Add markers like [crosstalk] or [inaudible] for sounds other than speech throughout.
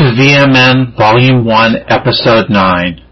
To VMN Volume 1, Episode 9.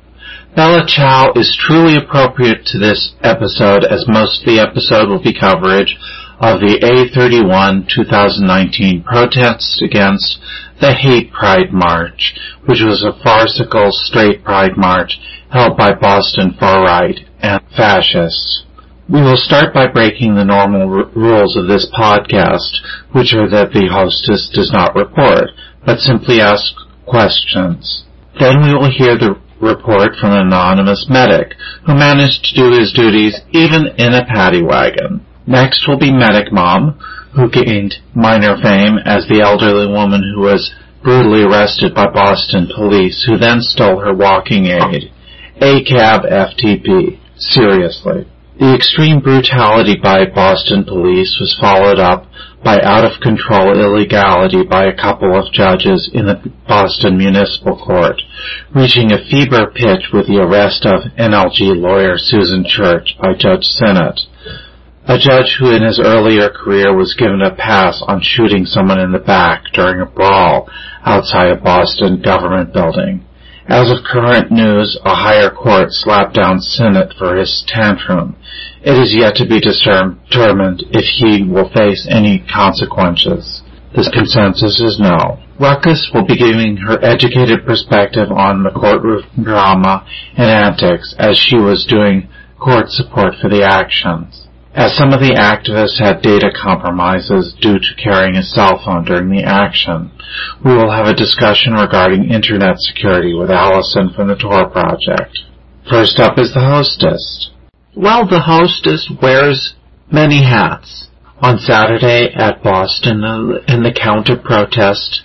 Bella Ciao is truly appropriate to this episode as most of the episode will be coverage of the A31 2019 protest against the Hate Pride March, which was a farcical straight pride march held by Boston far-right and fascists. We will start by breaking the normal r- rules of this podcast, which are that the hostess does not report, but simply ask questions. Then we will hear the report from an anonymous medic who managed to do his duties even in a paddy wagon. Next will be Medic Mom, who gained minor fame as the elderly woman who was brutally arrested by Boston police, who then stole her walking aid. ACAB FTP. Seriously. The extreme brutality by Boston police was followed up by out-of-control illegality by a couple of judges in the Boston Municipal Court, reaching a fever pitch with the arrest of NLG lawyer Susan Church by Judge Sinnott, a judge who in his earlier career was given a pass on shooting someone in the back during a brawl outside a Boston government building. As of current news, a higher court slapped down Sinnott for his tantrum. It is yet to be determined if he will face any consequences. The consensus is no. Ruckus will be giving her educated perspective on the courtroom drama and antics as she was doing court support for the actions. As some of the activists had data compromises due to carrying a cell phone during the action, we will have a discussion regarding internet security with Alison from the Tor Project. First up is the hostess. Well, the hostess wears many hats. On Saturday at Boston uh, in the counter protest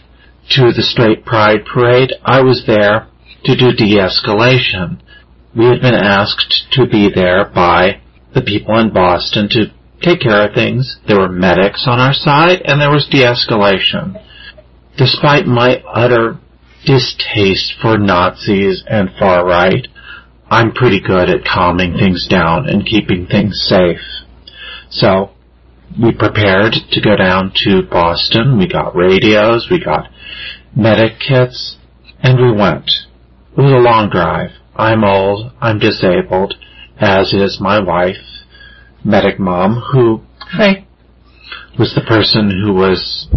to the Straight Pride Parade, I was there to do de-escalation. We had been asked to be there by the people in Boston to take care of things. There were medics on our side and there was de-escalation. Despite my utter distaste for Nazis and far right, I'm pretty good at calming things down and keeping things safe. So, we prepared to go down to Boston. We got radios, we got medic kits, and we went. It was a long drive. I'm old, I'm disabled, as is my wife, medic mom, who, hey, was the person who was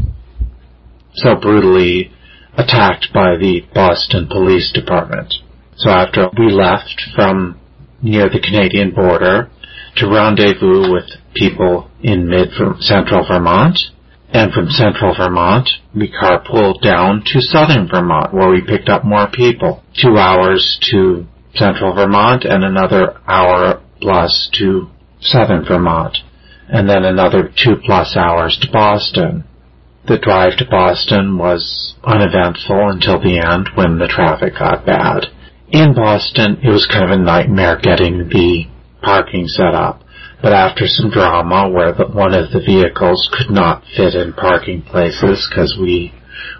so brutally attacked by the Boston Police Department. So after we left from near the Canadian border to rendezvous with people in mid central Vermont, and from central Vermont, we carpooled down to southern Vermont where we picked up more people. Two hours to central Vermont and another hour plus to southern Vermont, and then another two plus hours to Boston. The drive to Boston was uneventful until the end when the traffic got bad. In Boston, it was kind of a nightmare getting the parking set up. But after some drama where the, one of the vehicles could not fit in parking places because we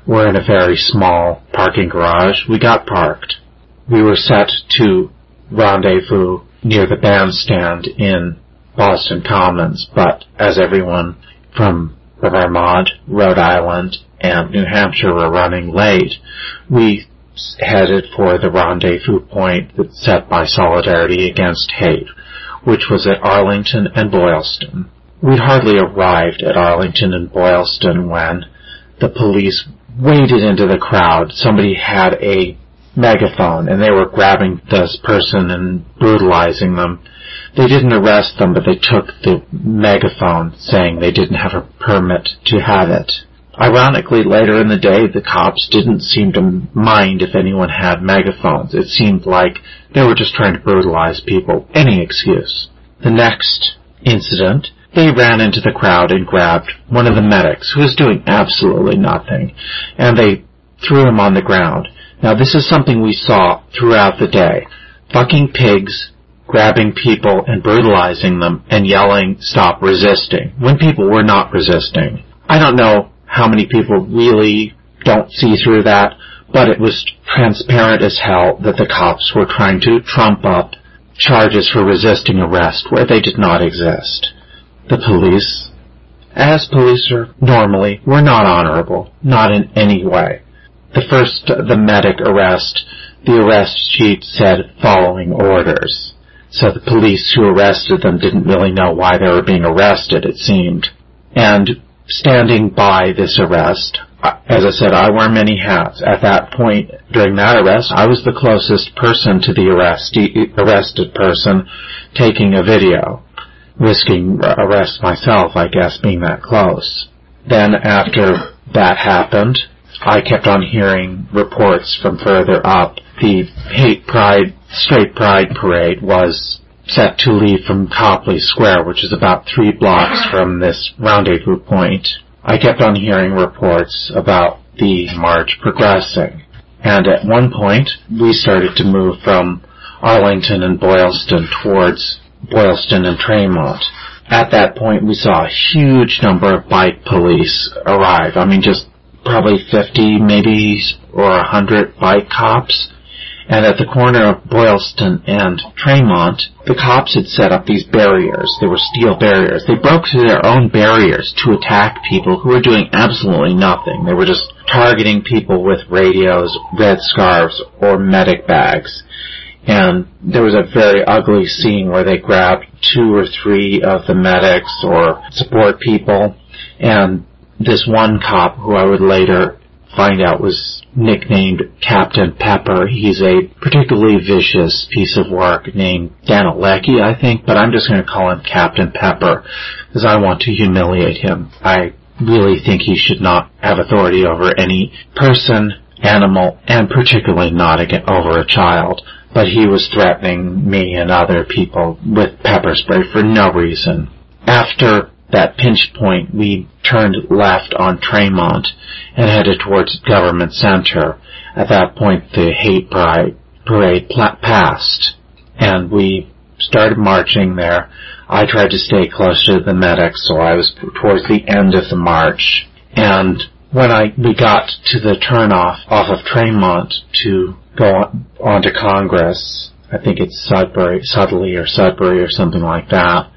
were in a very small parking garage, we got parked. We were set to rendezvous near the bandstand in Boston Commons, but as everyone from Vermont, Rhode Island, and New Hampshire were running late, we headed for the rendezvous point set by Solidarity Against Hate, which was at Arlington and Boylston. We'd hardly arrived at Arlington and Boylston when the police waded into the crowd. Somebody had a megaphone and they were grabbing this person and brutalizing them. They didn't arrest them, but they took the megaphone saying they didn't have a permit to have it. Ironically, later in the day, the cops didn't seem to mind if anyone had megaphones. It seemed like they were just trying to brutalize people. Any excuse. The next incident, they ran into the crowd and grabbed one of the medics who was doing absolutely nothing, and they threw him on the ground. Now this is something we saw throughout the day. Fucking pigs grabbing people and brutalizing them and yelling, stop resisting, when people were not resisting. I don't know how many people really don't see through that, but it was transparent as hell that the cops were trying to trump up charges for resisting arrest where they did not exist. The police, as police are normally, were not honorable, not in any way. the first, the medic arrest, the arrest sheet said following orders. So the police who arrested them didn't really know why they were being arrested, it seemed. And standing by this arrest, as I said, I wear many hats. At that point, during that arrest, I was the closest person to the arrest, arrested person taking a video, risking arrest myself, I guess, being that close. Then after that happened, I kept on hearing reports from further up. The hate pride, straight pride parade was set to leave from Copley Square, which is about three blocks from this rendezvous point. I kept on hearing reports about the march progressing. And at one point, we started to move from Arlington and Boylston towards Boylston and Tremont. At that point, we saw a huge number of bike police arrive. I mean, just probably 50, maybe, or 100 bike cops and at the corner of Boylston and Tremont, the cops had set up these barriers. They were steel barriers. They broke through their own barriers to attack people who were doing absolutely nothing. They were just targeting people with radios, red scarves, or medic bags. And there was a very ugly scene where they grabbed two or three of the medics or support people, and this one cop, who I would later find out was nicknamed Captain Pepper. He's a particularly vicious piece of work named Danilecki, I think, but I'm just going to call him Captain Pepper because I want to humiliate him. I really think he should not have authority over any person, animal, and particularly not over a child. But he was threatening me and other people with pepper spray for no reason. After that pinch point, we turned left on Tremont and headed towards Government Center. At that point, the hate parade, passed, and we started marching there. I tried to stay close to the medics, so I was towards the end of the march. And when I we got to the turnoff off of Tremont to go on, on to Congress, I think it's Sudbury, Sudley or Sudbury or something like that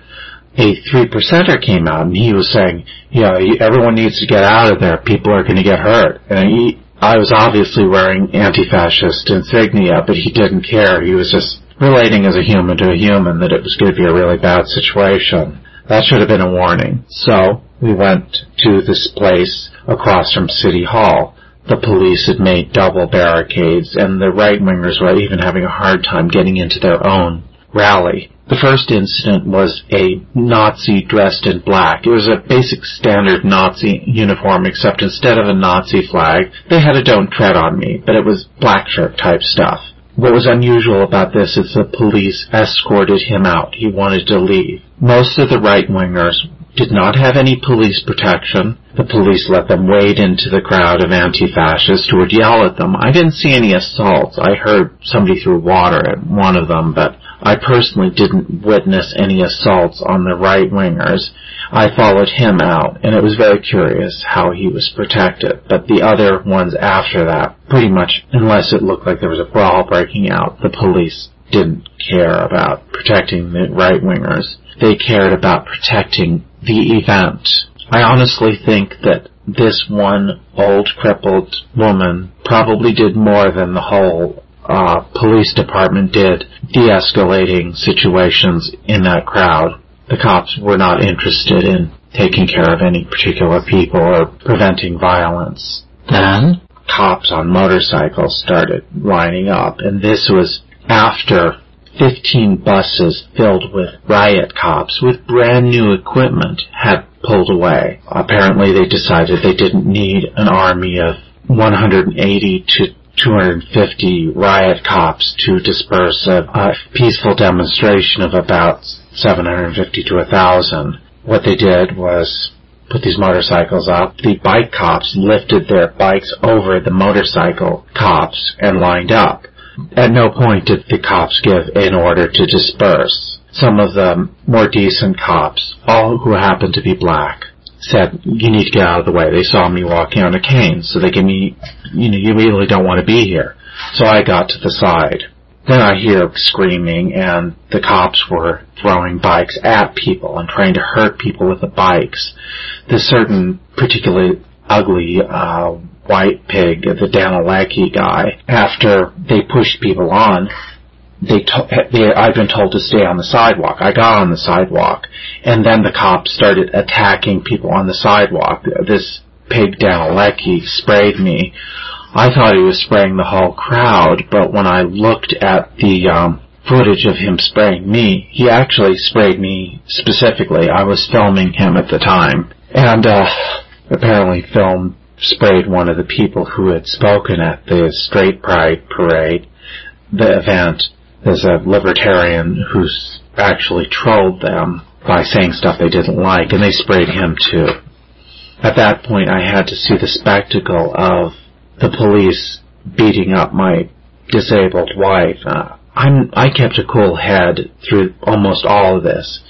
a three percenter came out and he was saying, you know, everyone needs to get out of there. People are going to get hurt. And he, I was obviously wearing anti-fascist insignia, but he didn't care. He was just relating as a human to a human that it was going to be a really bad situation. That should have been a warning. So we went to this place across from City Hall. The police had made double barricades and the right wingers were even having a hard time getting into their own rally. The first incident was a Nazi dressed in black. It was a basic standard Nazi uniform, except instead of a Nazi flag, they had a don't tread on me, but it was black shirt type stuff. What was unusual about this is the police escorted him out. He wanted to leave. Most of the right-wingers did not have any police protection. The police let them wade into the crowd of anti-fascists who would yell at them. I didn't see any assaults. I heard somebody threw water at one of them, but I personally didn't witness any assaults on the right wingers. I followed him out, and it was very curious how he was protected. But the other ones after that, pretty much, unless it looked like there was a brawl breaking out, the police didn't care about protecting the right wingers. They cared about protecting the event. I honestly think that this one old crippled woman probably did more than the whole uh, police department did de-escalating situations in that crowd. The cops were not interested in taking care of any particular people or preventing violence. Then cops on motorcycles started lining up, and this was after 15 buses filled with riot cops with brand new equipment had pulled away. Apparently they decided they didn't need an army of 180 to 250 riot cops to disperse a, a peaceful demonstration of about 750 to 1,000. What they did was put these motorcycles up. The bike cops lifted their bikes over the motorcycle cops and lined up. At no point did the cops give an order to disperse. Some of the more decent cops, all who happened to be black, said, you need to get out of the way. They saw me walking on a cane, so they gave me, you know, you really don't want to be here. So I got to the side. Then I hear screaming and the cops were throwing bikes at people and trying to hurt people with the bikes. This certain particularly ugly, uh, white pig, the Danilecki guy, after they pushed people on, they, they I've been told to stay on the sidewalk. I got on the sidewalk, and then the cops started attacking people on the sidewalk. This pig Danilecki sprayed me. I thought he was spraying the whole crowd, but when I looked at the um, footage of him spraying me, he actually sprayed me specifically. I was filming him at the time, and uh, apparently film sprayed one of the people who had spoken at the Straight Pride parade, the event. There's a libertarian who's actually trolled them by saying stuff they didn't like, and they sprayed him too. At that point, I had to see the spectacle of the police beating up my disabled wife. Uh, I'm, I kept a cool head through almost all of this.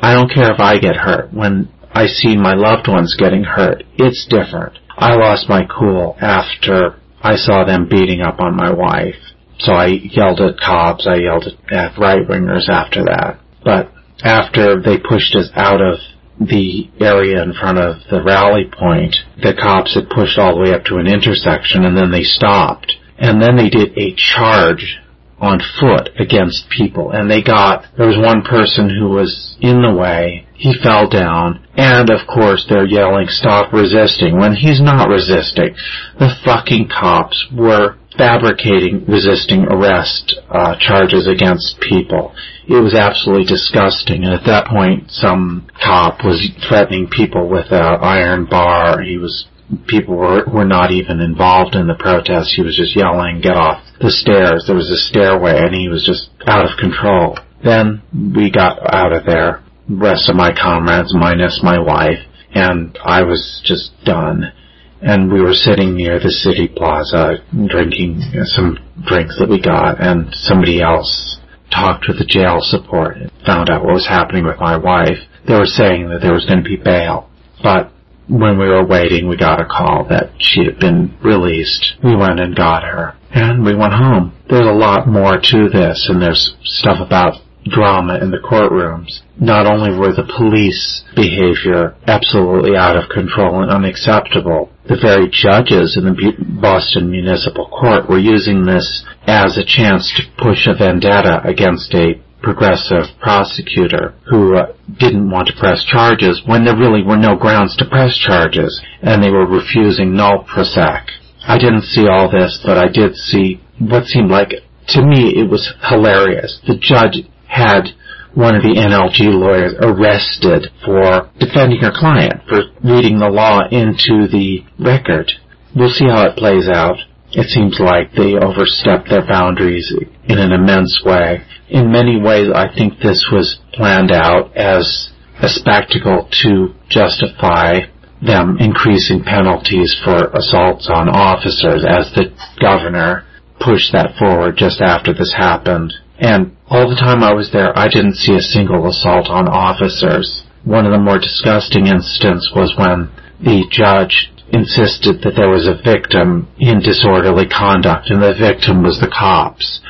I don't care if I get hurt. When I see my loved ones getting hurt, it's different. I lost my cool after I saw them beating up on my wife. So I yelled at cops, I yelled at right wingers after that. But after they pushed us out of the area in front of the rally point, the cops had pushed all the way up to an intersection and then they stopped. And then they did a charge on foot against people and they got, there was one person who was in the way, he fell down, and of course they're yelling stop resisting when he's not resisting. The fucking cops were fabricating resisting arrest uh, charges against people. It was absolutely disgusting. And at that point, some cop was threatening people with an iron bar. He was people were were not even involved in the protest. He was just yelling, "Get off the stairs!" There was a stairway, and he was just out of control. Then we got out of there. The rest of my comrades, minus my wife, and I was just done and we were sitting near the city plaza drinking some drinks that we got and somebody else talked with the jail support and found out what was happening with my wife. They were saying that there was going to be bail, but when we were waiting, we got a call that she had been released. We went and got her, and we went home. There's a lot more to this, and there's stuff about drama in the courtrooms. Not only were the police behavior absolutely out of control and unacceptable, the very judges in the Boston Municipal Court were using this as a chance to push a vendetta against a progressive prosecutor who uh, didn't want to press charges when there really were no grounds to press charges, and they were refusing null proseq. I didn't see all this, but I did see what seemed like, to me, it was hilarious. The judge had one of the NLG lawyers arrested for defending her client, for reading the law into the record. We'll see how it plays out. It seems like they overstepped their boundaries in an immense way. In many ways, I think this was planned out as a spectacle to justify them increasing penalties for assaults on officers as the governor pushed that forward just after this happened. And all the time I was there, I didn't see a single assault on officers. One of the more disgusting incidents was when the judge insisted that there was a victim in disorderly conduct, and the victim was the cops.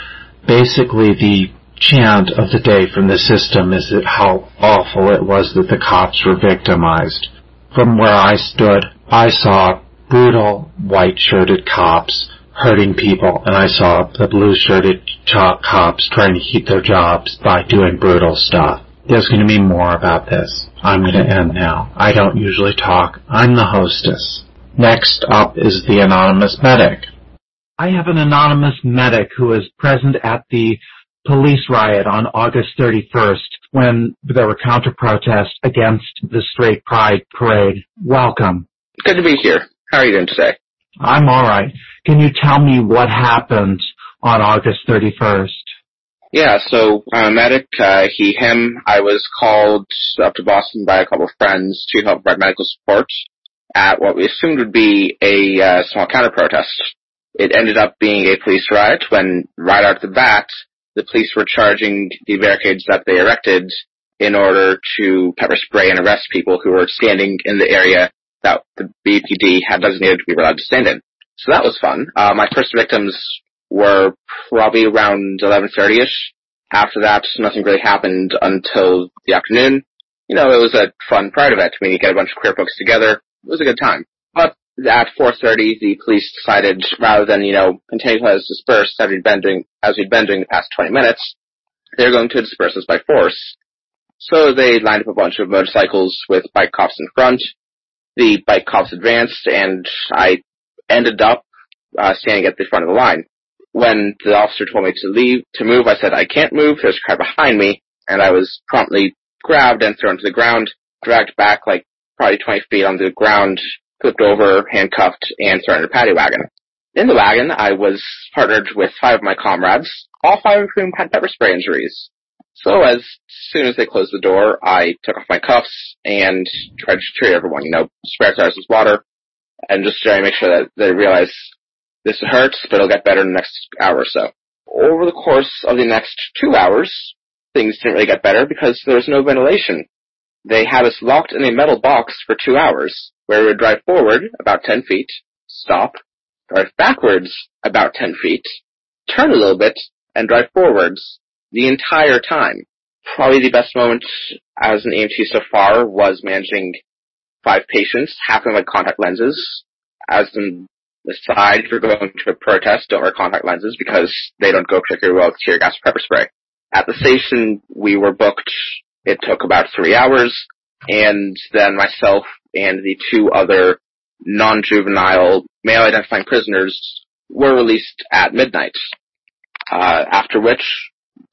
Basically, the chant of the day from the system is that how awful it was that the cops were victimized. From where I stood, I saw brutal white-shirted cops hurting people, and I saw the blue-shirted cops trying to keep their jobs by doing brutal stuff. There's going to be more about this. I'm going to end now. I don't usually talk. I'm the hostess. Next up is the anonymous medic. I have an anonymous medic who was present at the police riot on August 31st when there were counter protests against the straight pride parade. Welcome. Good to be here. How are you doing today? I'm alright. Can you tell me what happened on August 31st? Yeah, so medic, uh, he, him, I was called up to Boston by a couple of friends to help provide medical support at what we assumed would be a uh, small counter protest. It ended up being a police riot when, right out the bat, the police were charging the barricades that they erected in order to pepper spray and arrest people who were standing in the area that the BPD had designated to be allowed to stand in. So that was fun. Uh, my first victims were probably around 11.30ish. After that, nothing really happened until the afternoon. You know, it was a fun pride event. I mean, you get a bunch of queer folks together. It was a good time. But at 4.30, the police decided, rather than, you know, continue to disperse as we'd been doing, as we'd been doing the past 20 minutes, they're going to disperse us by force. So they lined up a bunch of motorcycles with bike cops in front. The bike cops advanced, and I ended up uh, standing at the front of the line. When the officer told me to leave, to move, I said, I can't move, there's a car behind me, and I was promptly grabbed and thrown to the ground, dragged back like probably 20 feet on the ground, flipped over, handcuffed, and thrown in a paddy wagon. In the wagon, I was partnered with five of my comrades, all five of whom had pepper spray injuries. So as soon as they closed the door, I took off my cuffs and tried to treat everyone, you know, spray tires with water, and just try to make sure that they realize this hurts, but it'll get better in the next hour or so. Over the course of the next two hours, things didn't really get better because there was no ventilation. They had us locked in a metal box for two hours, where we would drive forward about 10 feet, stop, drive backwards about 10 feet, turn a little bit, and drive forwards the entire time. Probably the best moment as an EMT so far was managing five patients, half of them had contact lenses. As an aside, if you're going to a protest, don't wear contact lenses because they don't go particularly well with tear gas pepper spray. At the station we were booked, it took about three hours, and then myself and the two other non-juvenile male identifying prisoners were released at midnight. Uh, after which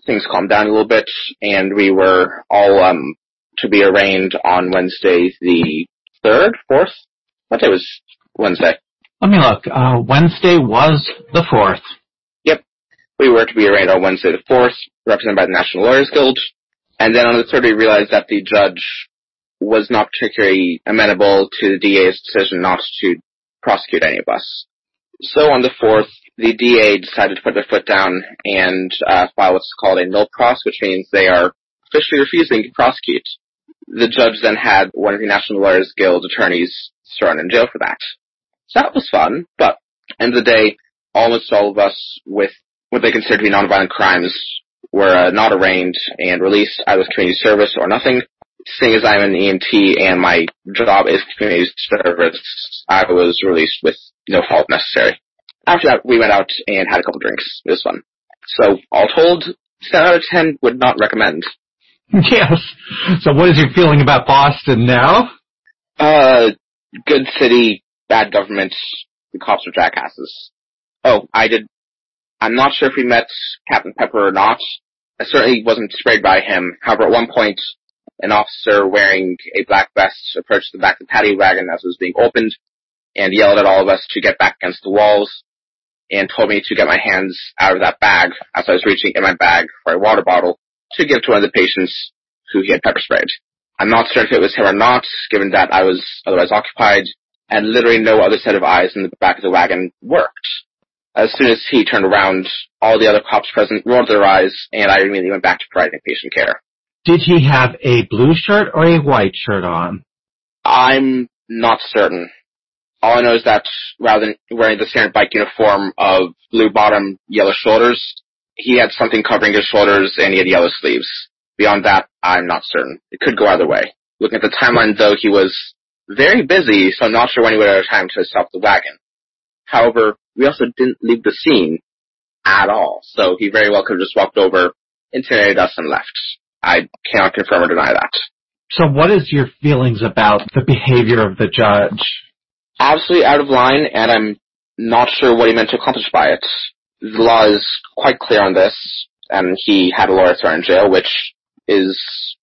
things calmed down a little bit, and we were all um, to be arraigned on Wednesday the third, fourth. What day was Wednesday? Let me look. Uh, Wednesday was the fourth. Yep, we were to be arraigned on Wednesday the fourth, represented by the National Lawyers Guild, and then on the third we realized that the judge was not particularly amenable to the DA's decision not to prosecute any of us. So on the fourth, the DA decided to put their foot down and uh, file what's called a nolle pros, which means they are officially refusing to prosecute. The judge then had one of the National Lawyers Guild attorneys thrown in jail for that. So that was fun, but end of the day, almost all of us with what they consider to be nonviolent crimes were uh, not arraigned and released either with community service or nothing. Seeing as I'm an EMT and my job is community service, I was released with no fault necessary. After that, we went out and had a couple drinks. It was fun. So, all told, 10 out of 10 would not recommend. [laughs] Yes. So what is your feeling about Boston now? Uh, good city, bad government, the cops are jackasses. Oh, I did, I'm not sure if we met Captain Pepper or not. I certainly wasn't sprayed by him. However, at one point, an officer wearing a black vest approached the back of the paddy wagon as it was being opened and yelled at all of us to get back against the walls and told me to get my hands out of that bag as I was reaching in my bag for a water bottle to give to one of the patients who he had pepper sprayed. I'm not certain if it was him or not, given that I was otherwise occupied, and literally no other set of eyes in the back of the wagon worked. As soon as he turned around, all the other cops present rolled their eyes, and I immediately went back to providing patient care. Did he have a blue shirt or a white shirt on? I'm not certain. All I know is that rather than wearing the standard bike uniform of blue bottom, yellow shoulders, he had something covering his shoulders and he had yellow sleeves. Beyond that, I'm not certain. It could go either way. Looking at the timeline though, he was very busy, so I'm not sure when he would have time to stop the wagon. However, we also didn't leave the scene at all, so he very well could have just walked over, intimidated us, and left. I cannot confirm or deny that. So what is your feelings about the behavior of the judge? Absolutely out of line, and I'm not sure what he meant to accomplish by it. The law is quite clear on this, and he had a lawyer thrown in jail, which is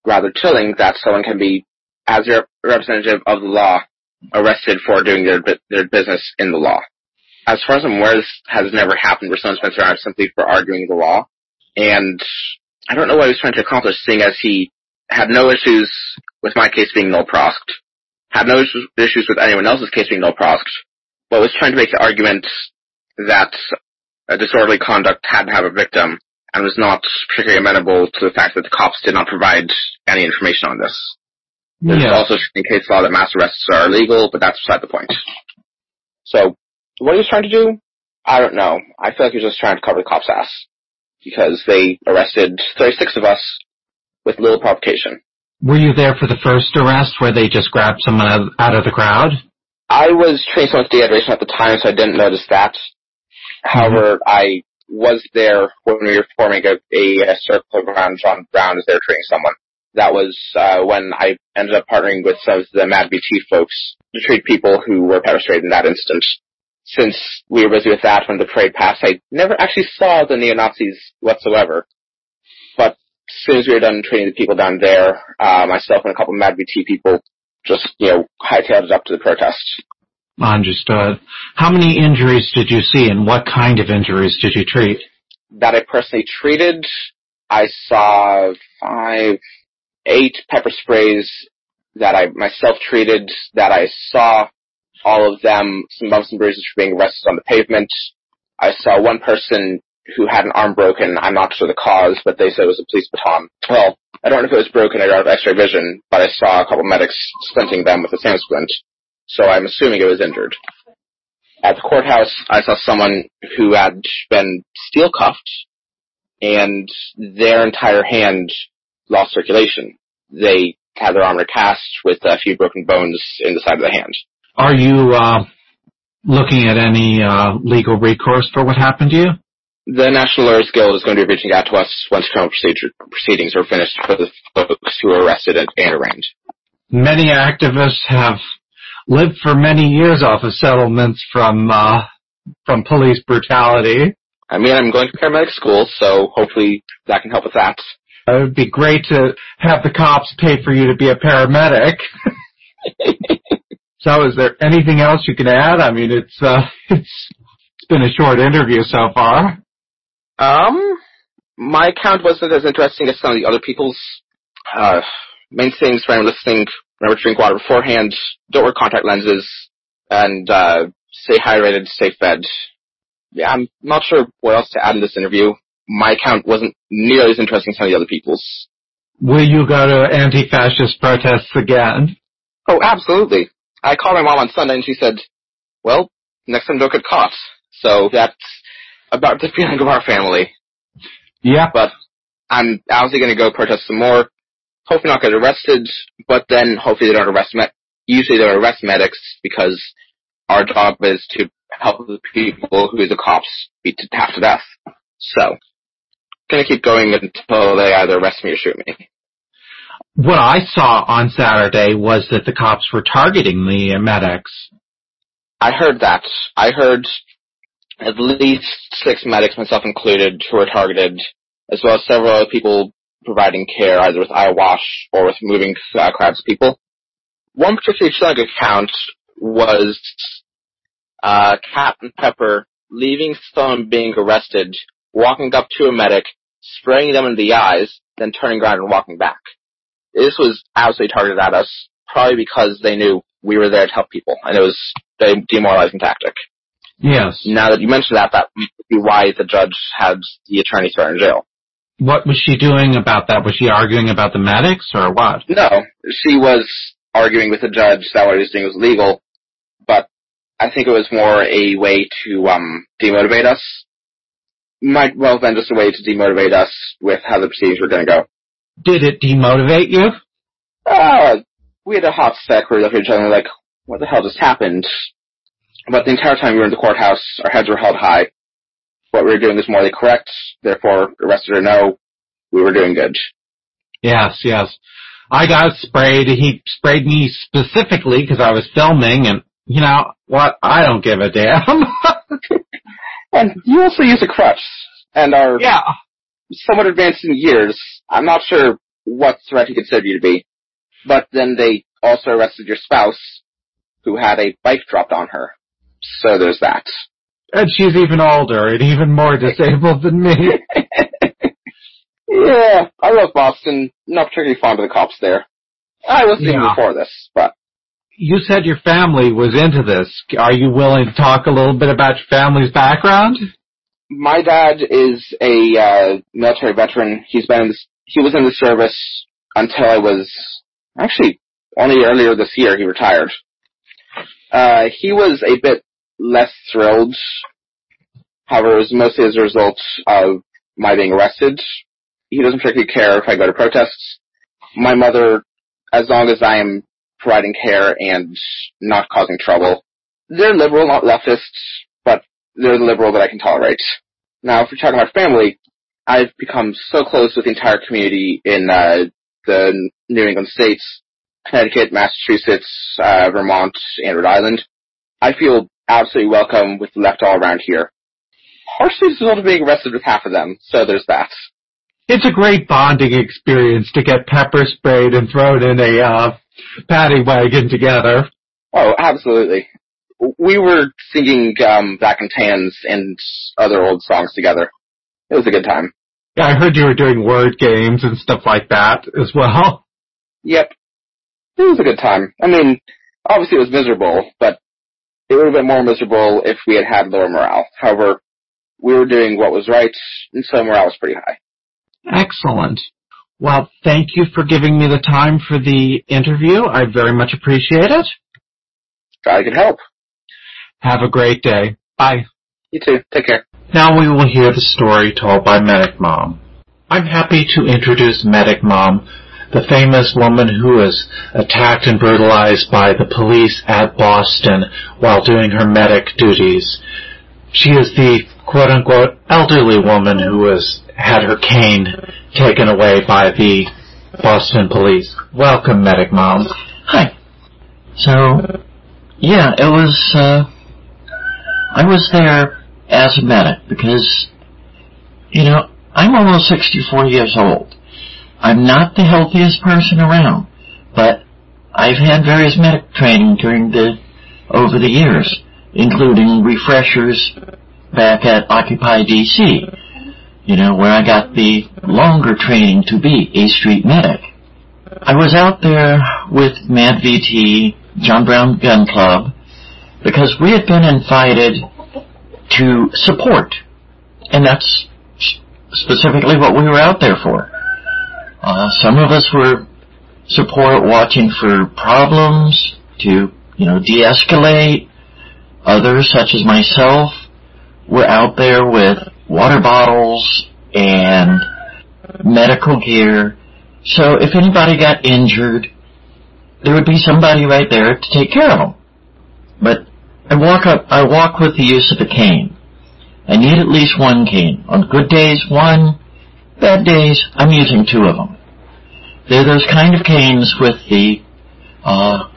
rather chilling that someone can be, as a representative of the law, arrested for doing their, their business in the law. As far as I'm aware, this has never happened where someone's been thrown simply for arguing the law. And I don't know what he was trying to accomplish, seeing as he had no issues with my case being no prosked, had no issues with anyone else's case being no prosked, but was trying to make the argument that a disorderly conduct had to have a victim and was not particularly amenable to the fact that the cops did not provide any information on this. There's also in case law that mass arrests are illegal, but that's beside the point. So, what he was trying to do, I don't know. I feel like he was just trying to cover the cops' ass. Because they arrested 36 of us with little provocation. Were you there for the first arrest where they just grabbed someone out of the crowd? I was someone with dehydration at the time, so I didn't notice that. However, I was there when we were forming a, a, circle around John Brown as they were training someone. That was uh, when I ended up partnering with some of the Mad VT folks to treat people who were pepper sprayed in that instance. Since we were busy with that when the parade passed, I never actually saw the neo-Nazis whatsoever. As soon as we were done training the people down there, uh, myself and a couple of Mad VT people just, you know, hightailed it up to the protest. Understood. How many injuries did you see and what kind of injuries did you treat? That I personally treated, I saw five, eight pepper sprays that I myself treated that I saw all of them, some bumps and bruises for being arrested on the pavement. I saw one person who had an arm broken. I'm not sure the cause, but they said it was a police baton. Well, I don't know if it was broken. I don't have x-ray vision, but I saw a couple medics splinting them with a SAM splint. So I'm assuming it was injured. At the courthouse, I saw someone who had been steel cuffed and their entire hand lost circulation. They had their armor cast with a few broken bones in the side of the hand. Are you uh, looking at any uh, legal recourse for what happened to you? The National Lawyers Guild is going to be reaching out to us once criminal procedure, proceedings are finished for the folks who were arrested and, and arraigned. Many activists have lived for many years off of settlements from uh, from police brutality. I mean, I'm going to paramedic school, so hopefully that can help with that. It would be great to have the cops pay for you to be a paramedic. [laughs] so, is there anything else you can add? I mean, it's uh, it's [laughs] it's been a short interview so far. Um, my account wasn't as interesting as some of the other people's. Uh, main things anyone listening: remember to drink water beforehand, don't wear contact lenses, and uh, stay hydrated, stay fed. Yeah, I'm not sure what else to add in this interview my account wasn't nearly as interesting as some of the other people's. Will you go to anti-fascist protests again? Oh, absolutely. I called my mom on Sunday and she said, well, next time don't get caught. So that's about the feeling of our family. Yeah. But I'm obviously going to go protest some more. Hopefully not get arrested, but then hopefully they don't arrest me. Usually they arrest medics because our job is to help the people who the cops beat to half to death. So going to keep going until they either arrest me or shoot me. What I saw on Saturday was that the cops were targeting the medics. I heard that. I heard at least six medics, myself included, who were targeted, as well as several other people providing care either with eye wash or with moving uh, of people. One particularly chilling account was uh, Captain Pepper leaving someone being arrested, walking up to a medic, spraying them in the eyes, then turning around and walking back. This was absolutely targeted at us, probably because they knew we were there to help people, and it was a demoralizing tactic. Yes. Now that you mention that, that might be why the judge had the attorney thrown in jail. What was she doing about that? Was she arguing about the medics or what? No, she was arguing with the judge that what he was doing was legal, but I think it was more a way to um demotivate us might well have been just a way to demotivate us with how the proceedings were going to go. Did it demotivate you? Uh, we had a hot sec where we looked at each other like, what the hell just happened? But the entire time we were in the courthouse, our heads were held high. What we were doing was morally correct, therefore, arrested or no, we were doing good. Yes, yes. I got sprayed. He sprayed me specifically because I was filming and, you know, what? I don't give a damn. [laughs] And you also use a crutch and are yeah. somewhat advanced in years. I'm not sure what threat he considered you to be. But then they also arrested your spouse, who had a bike dropped on her. So there's that. And she's even older and even more disabled than me. [laughs] yeah, I love Boston. Not particularly fond of the cops there. I wasn't yeah. before this, but you said your family was into this. Are you willing to talk a little bit about your family's background? My dad is a uh, military veteran. He's been in the, he was in the service until I was actually only earlier this year he retired. Uh, he was a bit less thrilled. However, it was mostly as a result of my being arrested. He doesn't particularly care if I go to protests. My mother, as long as I am providing care and not causing trouble. They're liberal, not leftists, but they're the liberal that I can tolerate. Now, if we're talking about family, I've become so close with the entire community in uh, the New England states, Connecticut, Massachusetts, uh, Vermont, and Rhode Island. I feel absolutely welcome with the left all around here. Partially as a result of being arrested with half of them, so there's that. It's a great bonding experience to get pepper sprayed and thrown in a uh, paddy wagon together. Oh, absolutely. We were singing um, Black and Tans and other old songs together. It was a good time. Yeah, I heard you were doing word games and stuff like that as well. Yep. It was a good time. I mean, obviously it was miserable, but it would have been more miserable if we had had lower morale. However, we were doing what was right, and so morale was pretty high. Excellent. Well, thank you for giving me the time for the interview. I very much appreciate it. Glad I could help. Have a great day. Bye. You too. Take care. Now we will hear the story told by Medic Mom. I'm happy to introduce Medic Mom, the famous woman who was attacked and brutalized by the police at Boston while doing her medic duties. She is the quote unquote elderly woman who was had her cane taken away by the Boston police. Welcome, Medic Mom. Hi. So, yeah, it was, uh, I was there as a medic because, you know, I'm almost 64 years old. I'm not the healthiest person around, but I've had various medic training during the, over the years, including refreshers back at Occupy DC, you know, where I got the longer training to be a street medic. I was out there with Mad VT, John Brown Gun Club, because we had been invited to support. And that's specifically what we were out there for. Uh, some of us were support watching for problems to, you know, de-escalate. Others, such as myself, were out there with water bottles and medical gear. So if anybody got injured, there would be somebody right there to take care of them. But I walk up, I walk with the use of a cane. I need at least one cane. On good days, one. Bad days, I'm using two of them. They're those kind of canes with the, uh,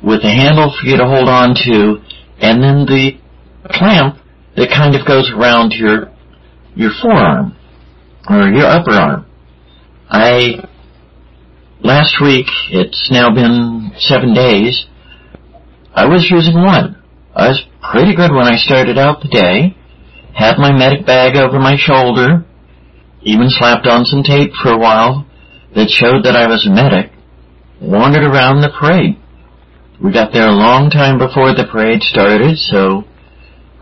with the handle for you to hold on to, and then the clamp that kind of goes around your, your forearm, or your upper arm. I, last week, it's now been seven days, I was using one. I was pretty good when I started out the day. Had my medic bag over my shoulder. Even slapped on some tape for a while that showed that I was a medic. Wandered around the parade. We got there a long time before the parade started, so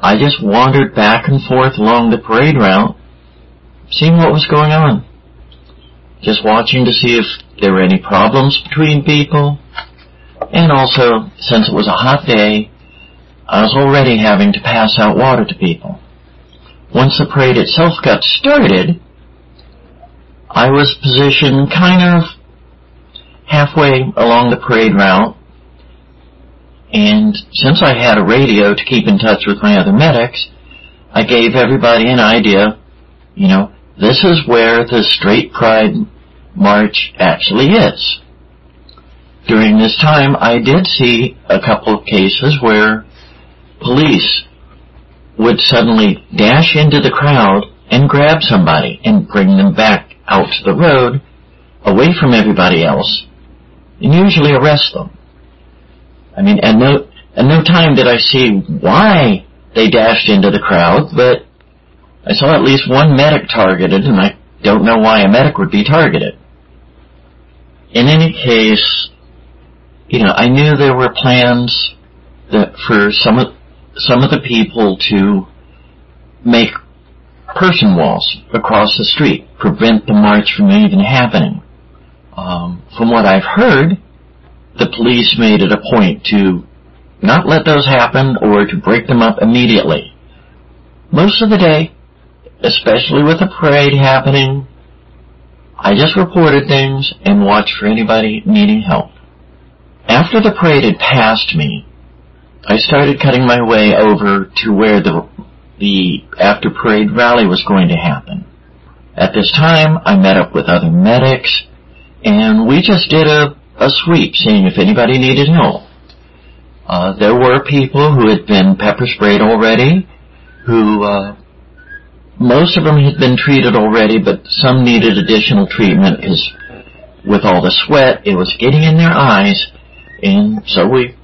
I just wandered back and forth along the parade route, seeing what was going on. Just watching to see if there were any problems between people. And also, since it was a hot day, I was already having to pass out water to people. Once the parade itself got started, I was positioned kind of halfway along the parade route, and since I had a radio to keep in touch with my other medics, I gave everybody an idea, you know, this is where the Straight Pride March actually is. During this time, I did see a couple of cases where police would suddenly dash into the crowd and grab somebody and bring them back out to the road away from everybody else and usually arrest them. I mean, at no, at no time did I see why they dashed into the crowd, but I saw at least one medic targeted and I don't know why a medic would be targeted. In any case, you know, I knew there were plans that for some of some of the people to make person walls across the street, prevent the march from even happening. Um, from what I've heard, the police made it a point to not let those happen or to break them up immediately. Most of the day, especially with a parade happening, I just reported things and watched for anybody needing help. after the parade had passed me, I started cutting my way over to where the the after parade rally was going to happen. At this time, I met up with other medics, and we just did a, a sweep, seeing if anybody needed help. Uh, there were people who had been pepper sprayed already, who uh, most of them had been treated already, but some needed additional treatment because with all the sweat, it was getting in their eyes, and so we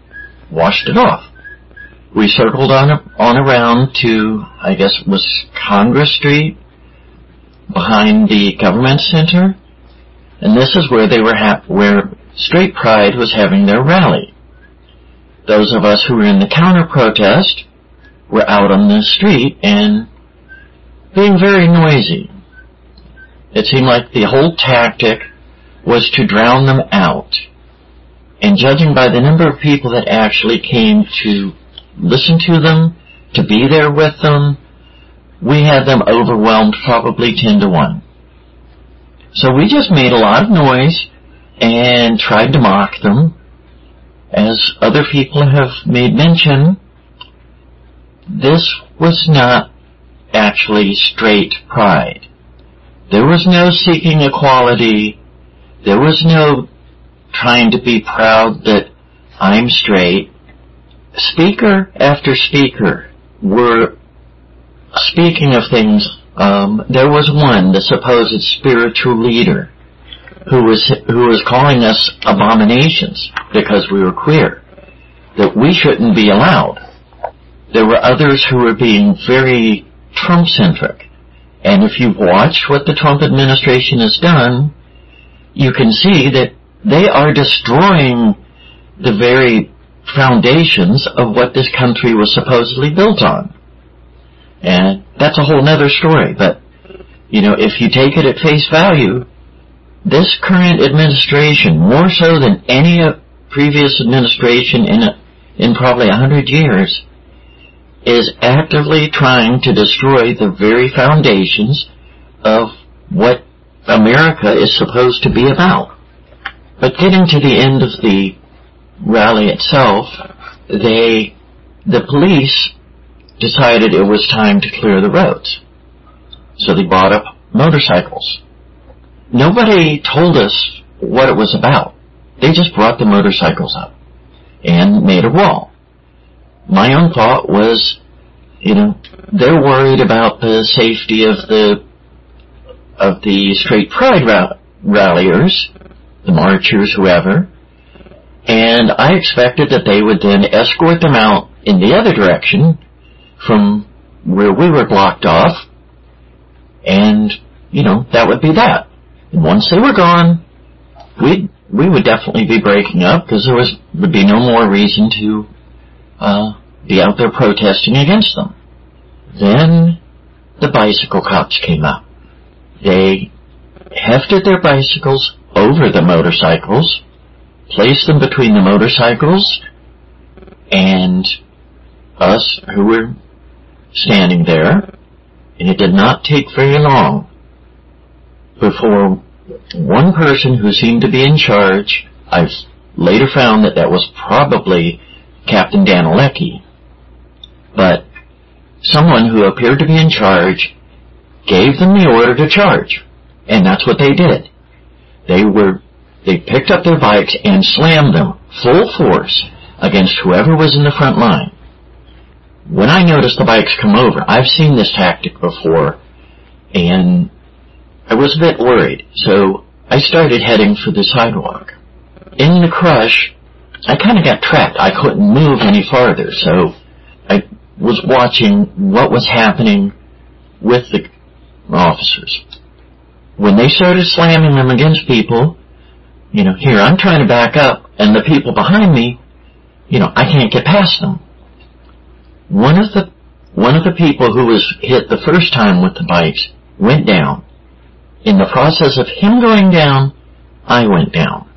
washed it off. We circled on on around to, I guess it was Congress Street, behind the government center, and this is where they were where Straight Pride was having their rally. Those of us who were in the counter protest were out on the street and being very noisy. It seemed like the whole tactic was to drown them out. And judging by the number of people that actually came to listen to them, to be there with them, we had them overwhelmed probably 10 to 1. So we just made a lot of noise and tried to mock them. As other people have made mention, this was not actually straight pride. There was no seeking equality. There was no trying to be proud that I'm straight. Speaker after speaker were speaking of things. Um, there was one, the supposed spiritual leader, who was who was calling us abominations because we were queer, that we shouldn't be allowed. There were others who were being very Trump centric. And if you watch what the Trump administration has done, you can see that they are destroying the very foundations of what this country was supposedly built on. And that's a whole nother story, but, you know, if you take it at face value, this current administration, more so than any previous administration in, a, in probably a hundred years, is actively trying to destroy the very foundations of what America is supposed to be about. But getting to the end of the rally itself, they, the police decided it was time to clear the roads. So they bought up motorcycles. Nobody told us what it was about. They just brought the motorcycles up and made a wall my own thought was, you know, they're worried about the safety of the of the straight pride ralliers, the marchers, whoever, and I expected that they would then escort them out in the other direction from where we were blocked off, and you know that would be that. And once they were gone, we we would definitely be breaking up because there was would be no more reason to uh, be out there protesting against them. Then the bicycle cops came up. They hefted their bicycles over the motorcycles, placed them between the motorcycles and us who were standing there, and it did not take very long before one person who seemed to be in charge, I've later found that that was probably Captain Danilecki. But someone who appeared to be in charge gave them the order to charge. And that's what they did. They were, they picked up their bikes and slammed them full force against whoever was in the front line. When I noticed the bikes come over, I've seen this tactic before, and I was a bit worried, so I started heading for the sidewalk. In the crush, I kind of got trapped. I couldn't move any farther, so I was watching what was happening with the officers. When they started slamming them against people, you know, here I'm trying to back up, and the people behind me, you know, I can't get past them. One of the one of the people who was hit the first time with the bikes went down. In the process of him going down, I went down.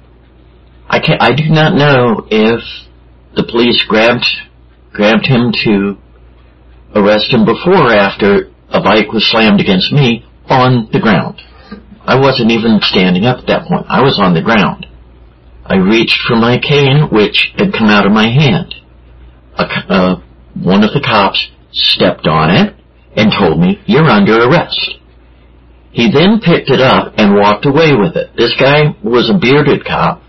I can I do not know if the police grabbed grabbed him to arrest him before or after a bike was slammed against me on the ground. I wasn't even standing up at that point. I was on the ground. I reached for my cane, which had come out of my hand. A, uh, one of the cops stepped on it and told me, you're under arrest. He then picked it up and walked away with it. This guy was a bearded cop.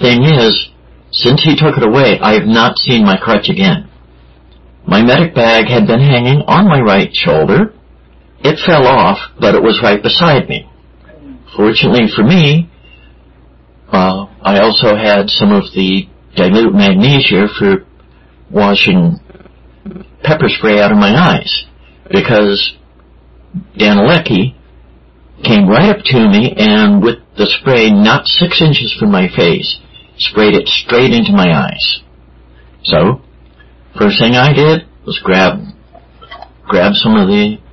Thing is, since he took it away, I have not seen my crutch again. My medic bag had been hanging on my right shoulder. It fell off, but it was right beside me. Fortunately for me, uh, I also had some of the dilute magnesia for washing pepper spray out of my eyes because Danilecki came right up to me and with the spray not six inches from my face, sprayed it straight into my eyes. So, first thing I did was grab, grab some of the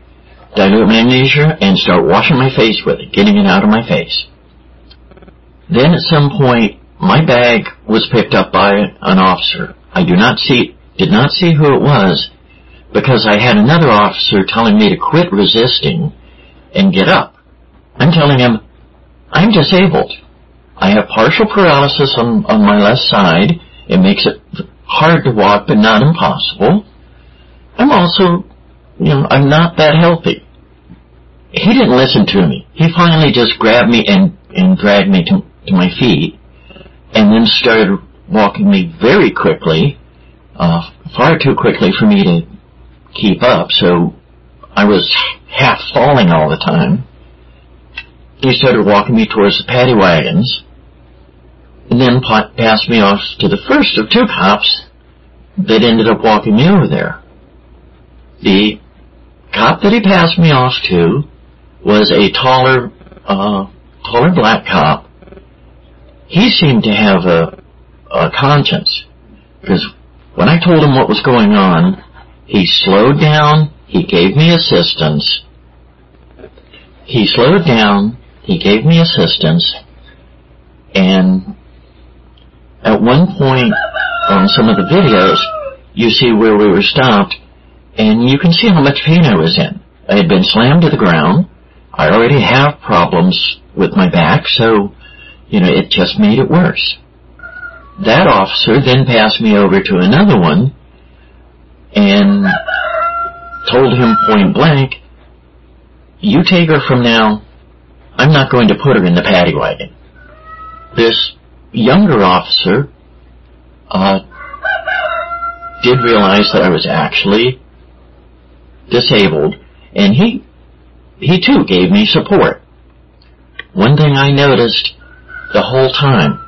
dilute magnesia and start washing my face with it, getting it out of my face. Then at some point, my bag was picked up by an officer. I do not see, did not see who it was because I had another officer telling me to quit resisting and get up. I'm telling him, I'm disabled. I have partial paralysis on, on my left side. It makes it hard to walk, but not impossible. I'm also, you know, I'm not that healthy. He didn't listen to me. He finally just grabbed me and, and dragged me to, to my feet and then started walking me very quickly, uh, far too quickly for me to keep up, so I was half falling all the time. He started walking me towards the paddy wagons, and then passed me off to the first of two cops that ended up walking me over there. The cop that he passed me off to was a taller, uh, taller black cop. He seemed to have a, a conscience, because when I told him what was going on, he slowed down, he gave me assistance. He slowed down, he gave me assistance, and at one point on some of the videos, you see where we were stopped, and you can see how much pain I was in. I had been slammed to the ground. I already have problems with my back, so, you know, it just made it worse. That officer then passed me over to another one and told him point blank, you take her from now, I'm not going to put her in the paddy wagon. This younger officer uh, did realize that I was actually disabled, and he he too gave me support. One thing I noticed the whole time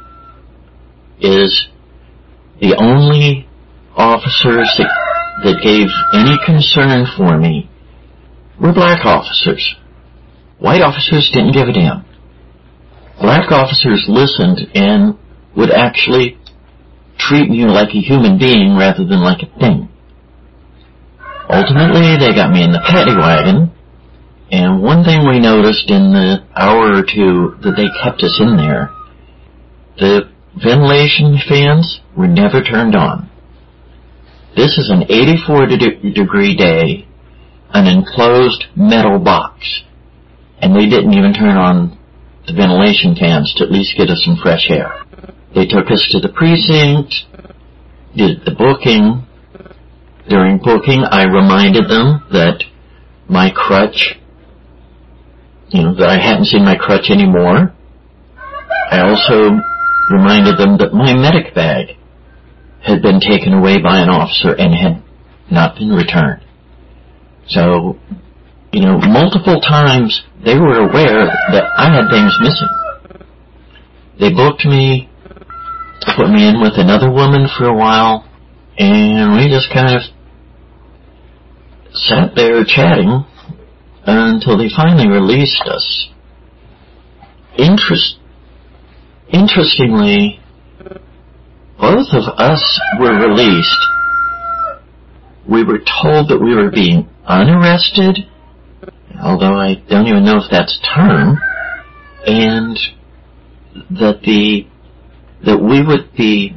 is the only officers that, that gave any concern for me were black officers. White officers didn't give a damn. Black officers listened and would actually treat me like a human being rather than like a thing. Ultimately, they got me in the paddy wagon, and one thing we noticed in the hour or two that they kept us in there, the ventilation fans were never turned on. This is an 84 de- degree day, an enclosed metal box, and they didn't even turn on the ventilation fans to at least get us some fresh air. They took us to the precinct, did the booking. During booking, I reminded them that my crutch, you know, that I hadn't seen my crutch anymore. I also reminded them that my medic bag had been taken away by an officer and had not been returned. So, you know, multiple times they were aware that I had things missing. They booked me, put me in with another woman for a while, and we just kind of sat there chatting until they finally released us. Interest, interestingly, both of us were released. We were told that we were being unarrested, although I don't even know if that's a term, and that the that we would be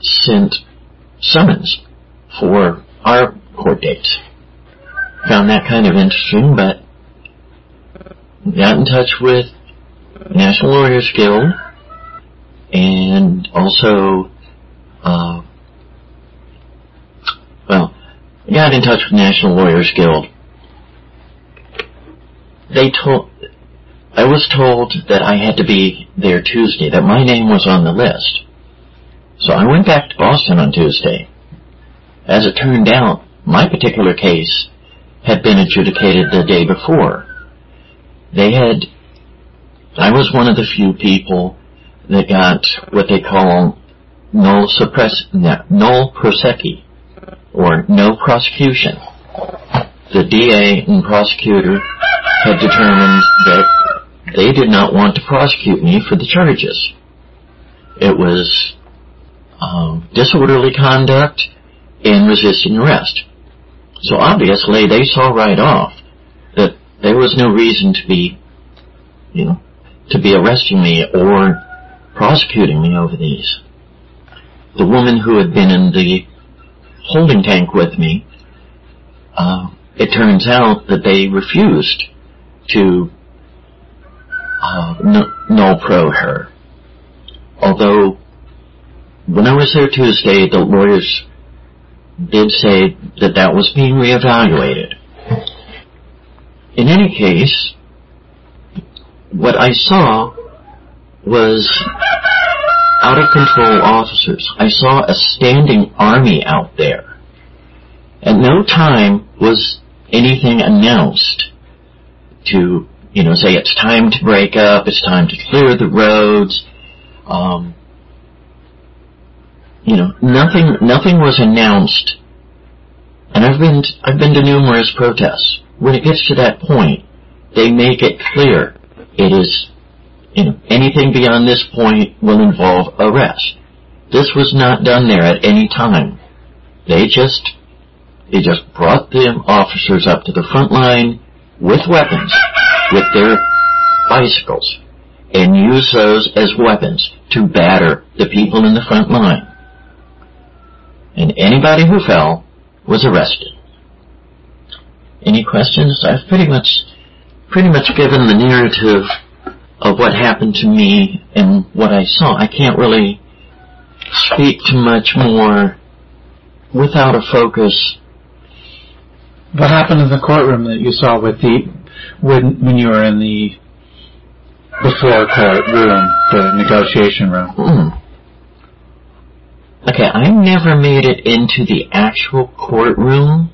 sent summons for our court dates. Found that kind of interesting, but got in touch with National Lawyers Guild and also, uh, well, got in touch with National Lawyers Guild. They told, I was told that I had to be there Tuesday, that my name was on the list. So I went back to Boston on Tuesday. As it turned out, my particular case had been adjudicated the day before. They had, I was one of the few people that got what they call nolle pros, nolle prosequi, or no prosecution. The DA and prosecutor had determined that they did not want to prosecute me for the charges. It was um, disorderly conduct and resisting arrest. So obviously they saw right off that there was no reason to be, you know, to be arresting me or prosecuting me over these. The woman who had been in the holding tank with me, uh, it turns out that they refused to uh, nolle pro her. Although when I was there Tuesday, the lawyers did say that that was being reevaluated. In any case, what I saw was out of control officers. I saw a standing army out there. At no time was anything announced to, you know, say it's time to break up, it's time to clear the roads. Um, you know, nothing, nothing was announced. And I've been, I've been to numerous protests. When it gets to that point, they make it clear it is, you know, anything beyond this point will involve arrest. This was not done there at any time. They just, they just brought the officers up to the front line with weapons, with their bicycles, and used those as weapons to batter the people in the front line and anybody who fell was arrested. Any questions? I've pretty much, pretty much given the narrative of what happened to me and what I saw. I can't really speak to much more without a focus. What happened in the courtroom that you saw with the when when you were in the before court room, the negotiation room? Mm. Okay, I never made it into the actual courtroom.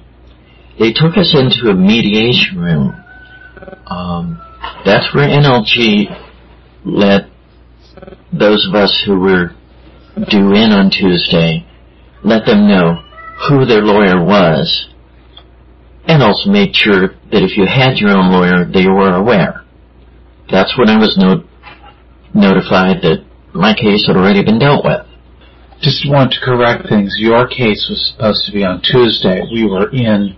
They took us into a mediation room. Um, that's where NLG let those of us who were due in on Tuesday let them know who their lawyer was and also made sure that if you had your own lawyer, they were aware. That's when I was no- notified that my case had already been dealt with. Just want to correct things. Your case was supposed to be on Tuesday. We were in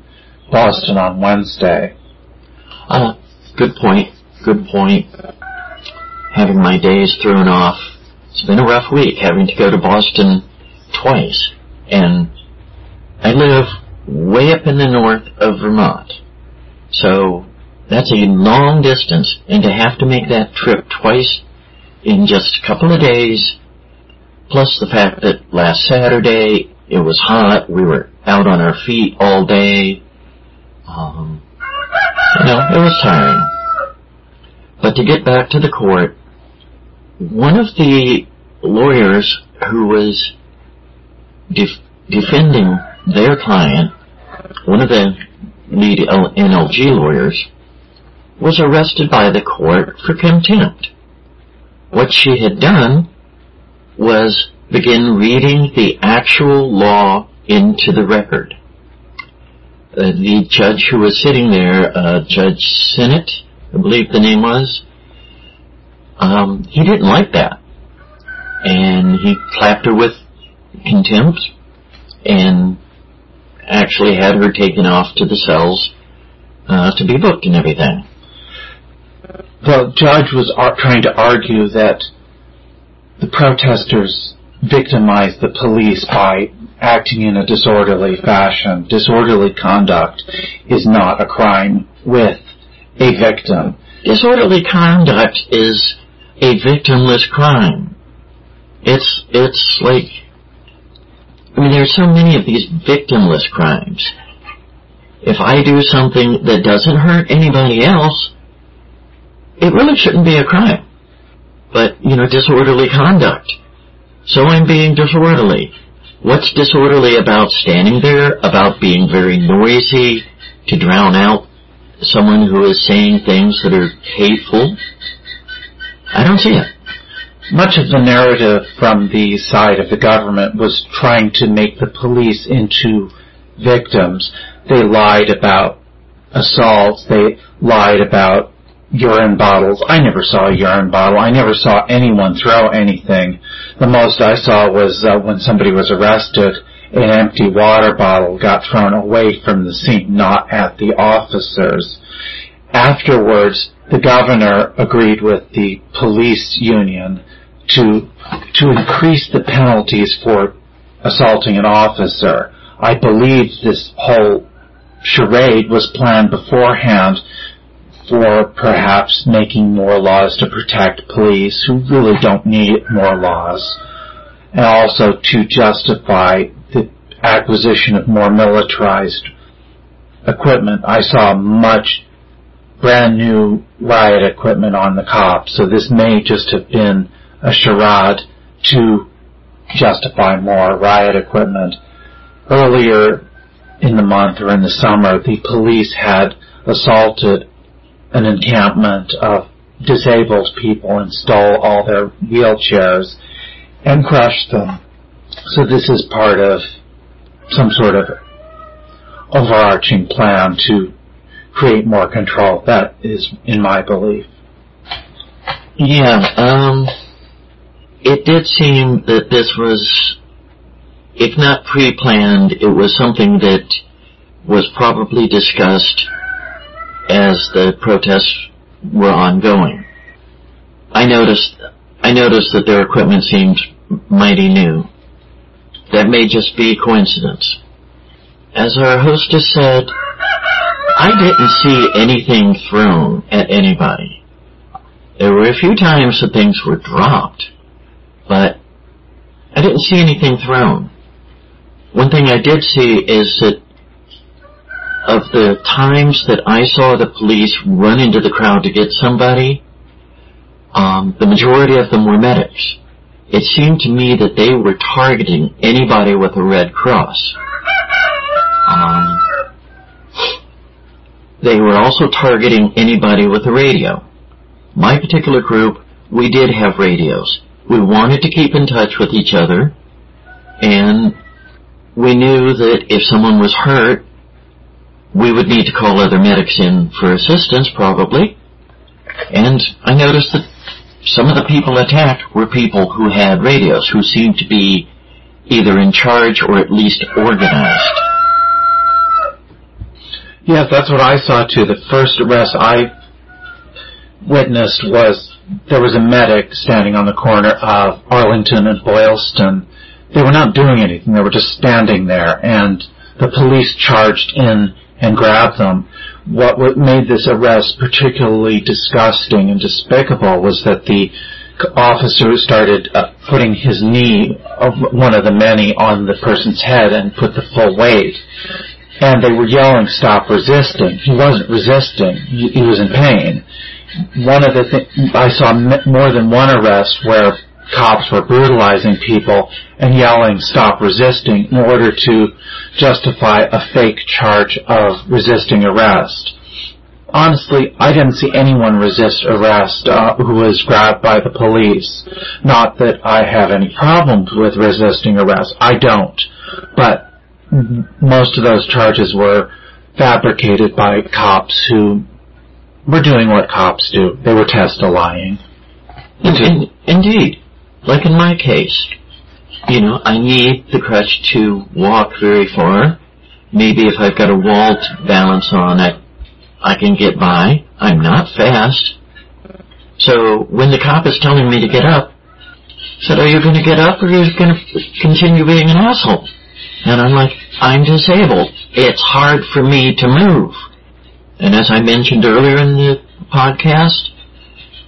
Boston on Wednesday. Uh, good point. Good point. Having my days thrown off. It's been a rough week having to go to Boston twice. And I live way up in the north of Vermont. So that's a long distance and to have to make that trip twice in just a couple of days Plus the fact that last Saturday it was hot, we were out on our feet all day. Um, you know, it was tiring. But to get back to the court, one of the lawyers who was def- defending their client, one of the lead NLG lawyers, was arrested by the court for contempt. What she had done was begin reading the actual law into the record. Uh, the judge who was sitting there, uh, Judge Sinnott, I believe the name was, um, he didn't like that. And he clapped her with contempt and actually had her taken off to the cells uh, to be booked and everything. The judge was ar- trying to argue that the protesters victimized the police by acting in a disorderly fashion. Disorderly conduct is not a crime with a victim. Disorderly conduct is a victimless crime. It's it's like I mean there are so many of these victimless crimes. If I do something that doesn't hurt anybody else, it really shouldn't be a crime. But, you know, disorderly conduct. So I'm being disorderly. What's disorderly about standing there, about being very noisy to drown out someone who is saying things that are hateful? I don't see it. Much of the narrative from the side of the government was trying to make the police into victims. They lied about assaults. They lied about urine bottles. I never saw a urine bottle. I never saw anyone throw anything. The most I saw was uh, when somebody was arrested, an empty water bottle got thrown away from the scene, not at the officers. Afterwards, the governor agreed with the police union to to increase the penalties for assaulting an officer. I believe this whole charade was planned beforehand for perhaps making more laws to protect police who really don't need more laws, and also to justify the acquisition of more militarized equipment. I saw much brand new riot equipment on the cops, so this may just have been a charade to justify more riot equipment. Earlier in the month or in the summer, the police had assaulted an encampment of disabled people and stole all their wheelchairs and crushed them. So this is part of some sort of overarching plan to create more control. That is in my belief. Yeah, um, it did seem that this was, if not pre-planned, it was something that was probably discussed as the protests were ongoing. I noticed, I noticed that their equipment seemed mighty new. That may just be coincidence. As our hostess said, I didn't see anything thrown at anybody. There were a few times that things were dropped, but I didn't see anything thrown. One thing I did see is that of the times that I saw the police run into the crowd to get somebody, um, the majority of them were medics. It seemed to me that they were targeting anybody with a red cross. Um, they were also targeting anybody with a radio. My particular group, we did have radios. We wanted to keep in touch with each other, and we knew that if someone was hurt, we would need to call other medics in for assistance, probably. And I noticed that some of the people attacked were people who had radios, who seemed to be either in charge or at least organized. Yes, that's what I saw too. The first arrest I witnessed was there was a medic standing on the corner of Arlington and Boylston. They were not doing anything. They were just standing there and the police charged in and grab them. What made this arrest particularly disgusting and despicable was that the officer started uh, putting his knee of one of the many on the person's head and put the full weight. And they were yelling, stop resisting. He wasn't resisting. He, he was in pain. One of the things, I saw more than one arrest where cops were brutalizing people and yelling stop resisting in order to justify a fake charge of resisting arrest. Honestly, I didn't see anyone resist arrest uh, who was grabbed by the police. Not that I have any problems with resisting arrest. I don't. But most of those charges were fabricated by cops who were doing what cops do. They were testifying. In, indeed. Like in my case, you know, I need the crutch to walk very far. Maybe if I've got a wall to balance on, I, I can get by. I'm not fast. So when the cop is telling me to get up, I said, are you going to get up or are you going to continue being an asshole? And I'm like, I'm disabled. It's hard for me to move. And as I mentioned earlier in the podcast,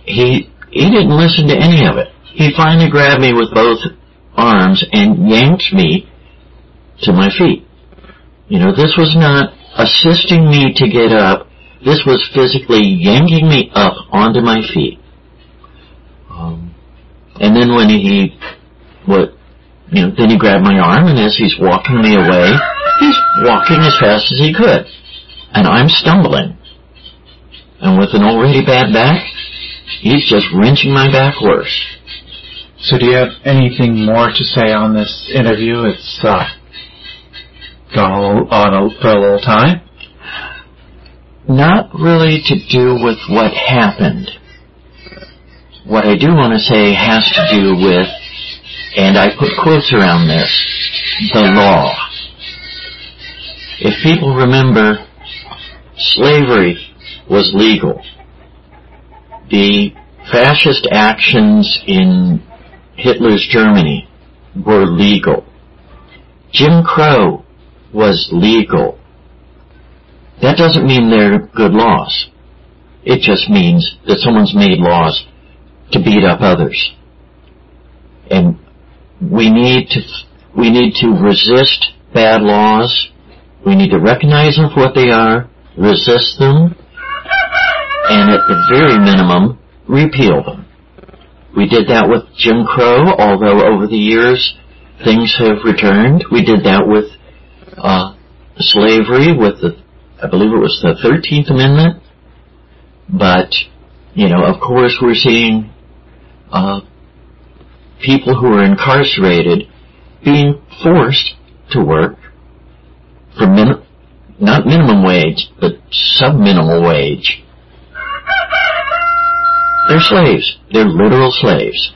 he, he didn't listen to any of it he finally grabbed me with both arms and yanked me to my feet. You know, this was not assisting me to get up. This was physically yanking me up onto my feet. Um, and then when he, what, you know, then he grabbed my arm and as he's walking me away, he's walking as fast as he could. And I'm stumbling. And with an already bad back, he's just wrenching my back worse. So do you have anything more to say on this interview? It's uh, gone on a, for a little time. Not really to do with what happened. What I do want to say has to do with, and I put quotes around this, the law. If people remember, slavery was legal. The fascist actions in Hitler's Germany were legal. Jim Crow was legal. That doesn't mean they're good laws. It just means that someone's made laws to beat up others. And we need to, we need to resist bad laws. We need to recognize them for what they are, resist them, and at the very minimum, repeal them. We did that with Jim Crow, although over the years things have returned. We did that with uh, slavery, with the, I believe it was the 13th Amendment. But, you know, of course we're seeing uh, people who are incarcerated being forced to work for min- not minimum wage, but sub-minimal wage. They're slaves. They're literal slaves.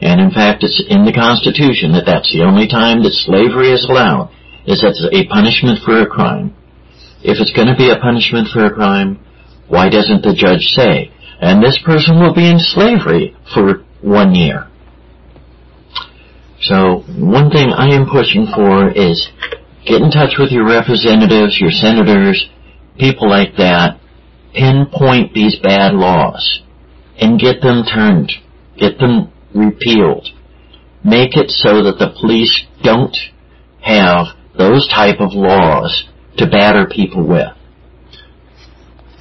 And in fact, it's in the Constitution that that's the only time that slavery is allowed, is as a punishment for a crime. If it's going to be a punishment for a crime, why doesn't the judge say, and this person will be in slavery for one year? So, one thing I am pushing for is get in touch with your representatives, your senators, people like that, pinpoint these bad laws and get them turned, get them repealed. Make it so that the police don't have those type of laws to batter people with.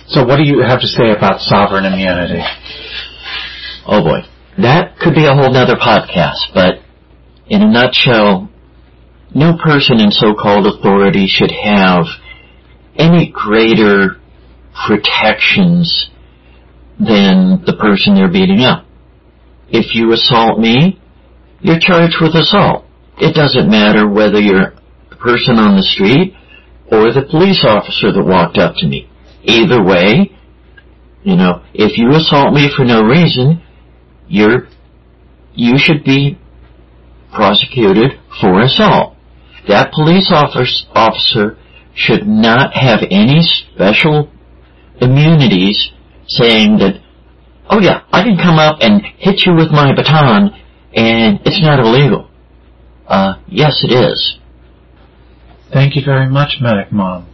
So what do you have to say about sovereign immunity? Oh boy. That could be a whole nother podcast, but in a nutshell, no person in so-called authority should have any greater protections than the person they're beating up. If you assault me, you're charged with assault. It doesn't matter whether you're the person on the street or the police officer that walked up to me. Either way, you know, if you assault me for no reason, you're, you should be prosecuted for assault. That police officer should not have any special immunities saying that, oh yeah, I can come up and hit you with my baton and it's not illegal. Uh, yes, it is. Thank you very much, Medic Mom.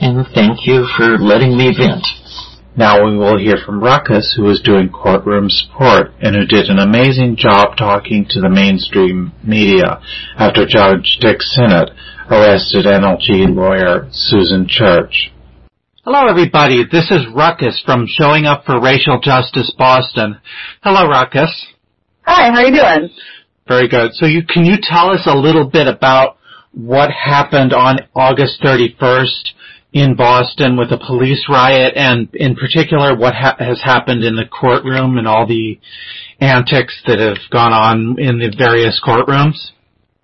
And thank you for letting me vent. Now we will hear from Ruckus, who is doing courtroom support and who did an amazing job talking to the mainstream media after Judge Dick Sinnott arrested NLG lawyer Susan Church. Hello, everybody. This is Ruckus from Showing Up for Racial Justice Boston. Hello, Ruckus. Hi, how are you doing? Very good. So you, can you tell us a little bit about what happened on August 31st in Boston with the police riot and in particular what ha- has happened in the courtroom and all the antics that have gone on in the various courtrooms?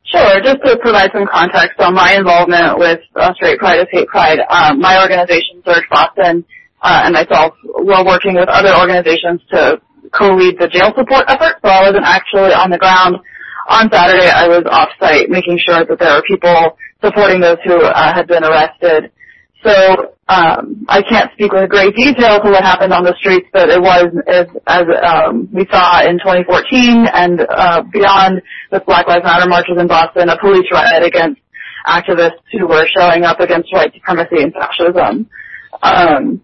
Sure. Just to provide some context on my involvement with uh, Straight Pride is Hate Pride, um, my organization, SURJ Boston, uh, and myself were working with other organizations to co-lead the jail support effort. So I wasn't actually on the ground. On Saturday, I was off-site making sure that there were people supporting those who uh, had been arrested. So um, I can't speak with great detail to what happened on the streets, but it was as, as um, we saw in 2014 and uh, beyond with Black Lives Matter marches in Boston, a police riot against activists who were showing up against white supremacy and fascism. Um,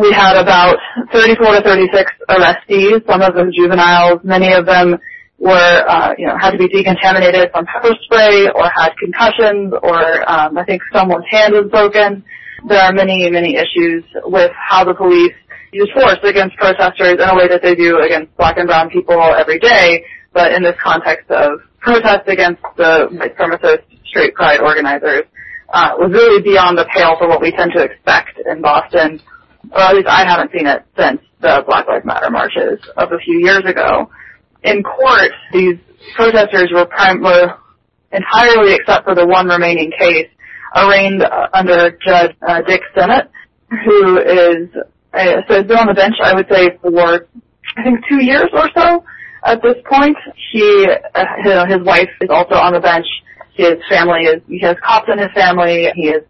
we had about 34 to 36 arrestees, some of them juveniles, many of them were, uh, you know, had to be decontaminated from pepper spray or had concussions or um, I think someone's hand was broken. There are many, many issues with how the police use force against protesters in a way that they do against black and brown people every day, but in this context of protest against the white supremacist straight pride organizers uh, was really beyond the pale for what we tend to expect in Boston, or at least I haven't seen it since the Black Lives Matter marches of a few years ago. In court, these protesters were, prim- were entirely, except for the one remaining case, arraigned uh, under Judge uh, Dick Sinnott, who is uh, so has been on the bench, I would say, for I think two years or so at this point. He, uh, his wife is also on the bench. His family is, he has cops in his family. He is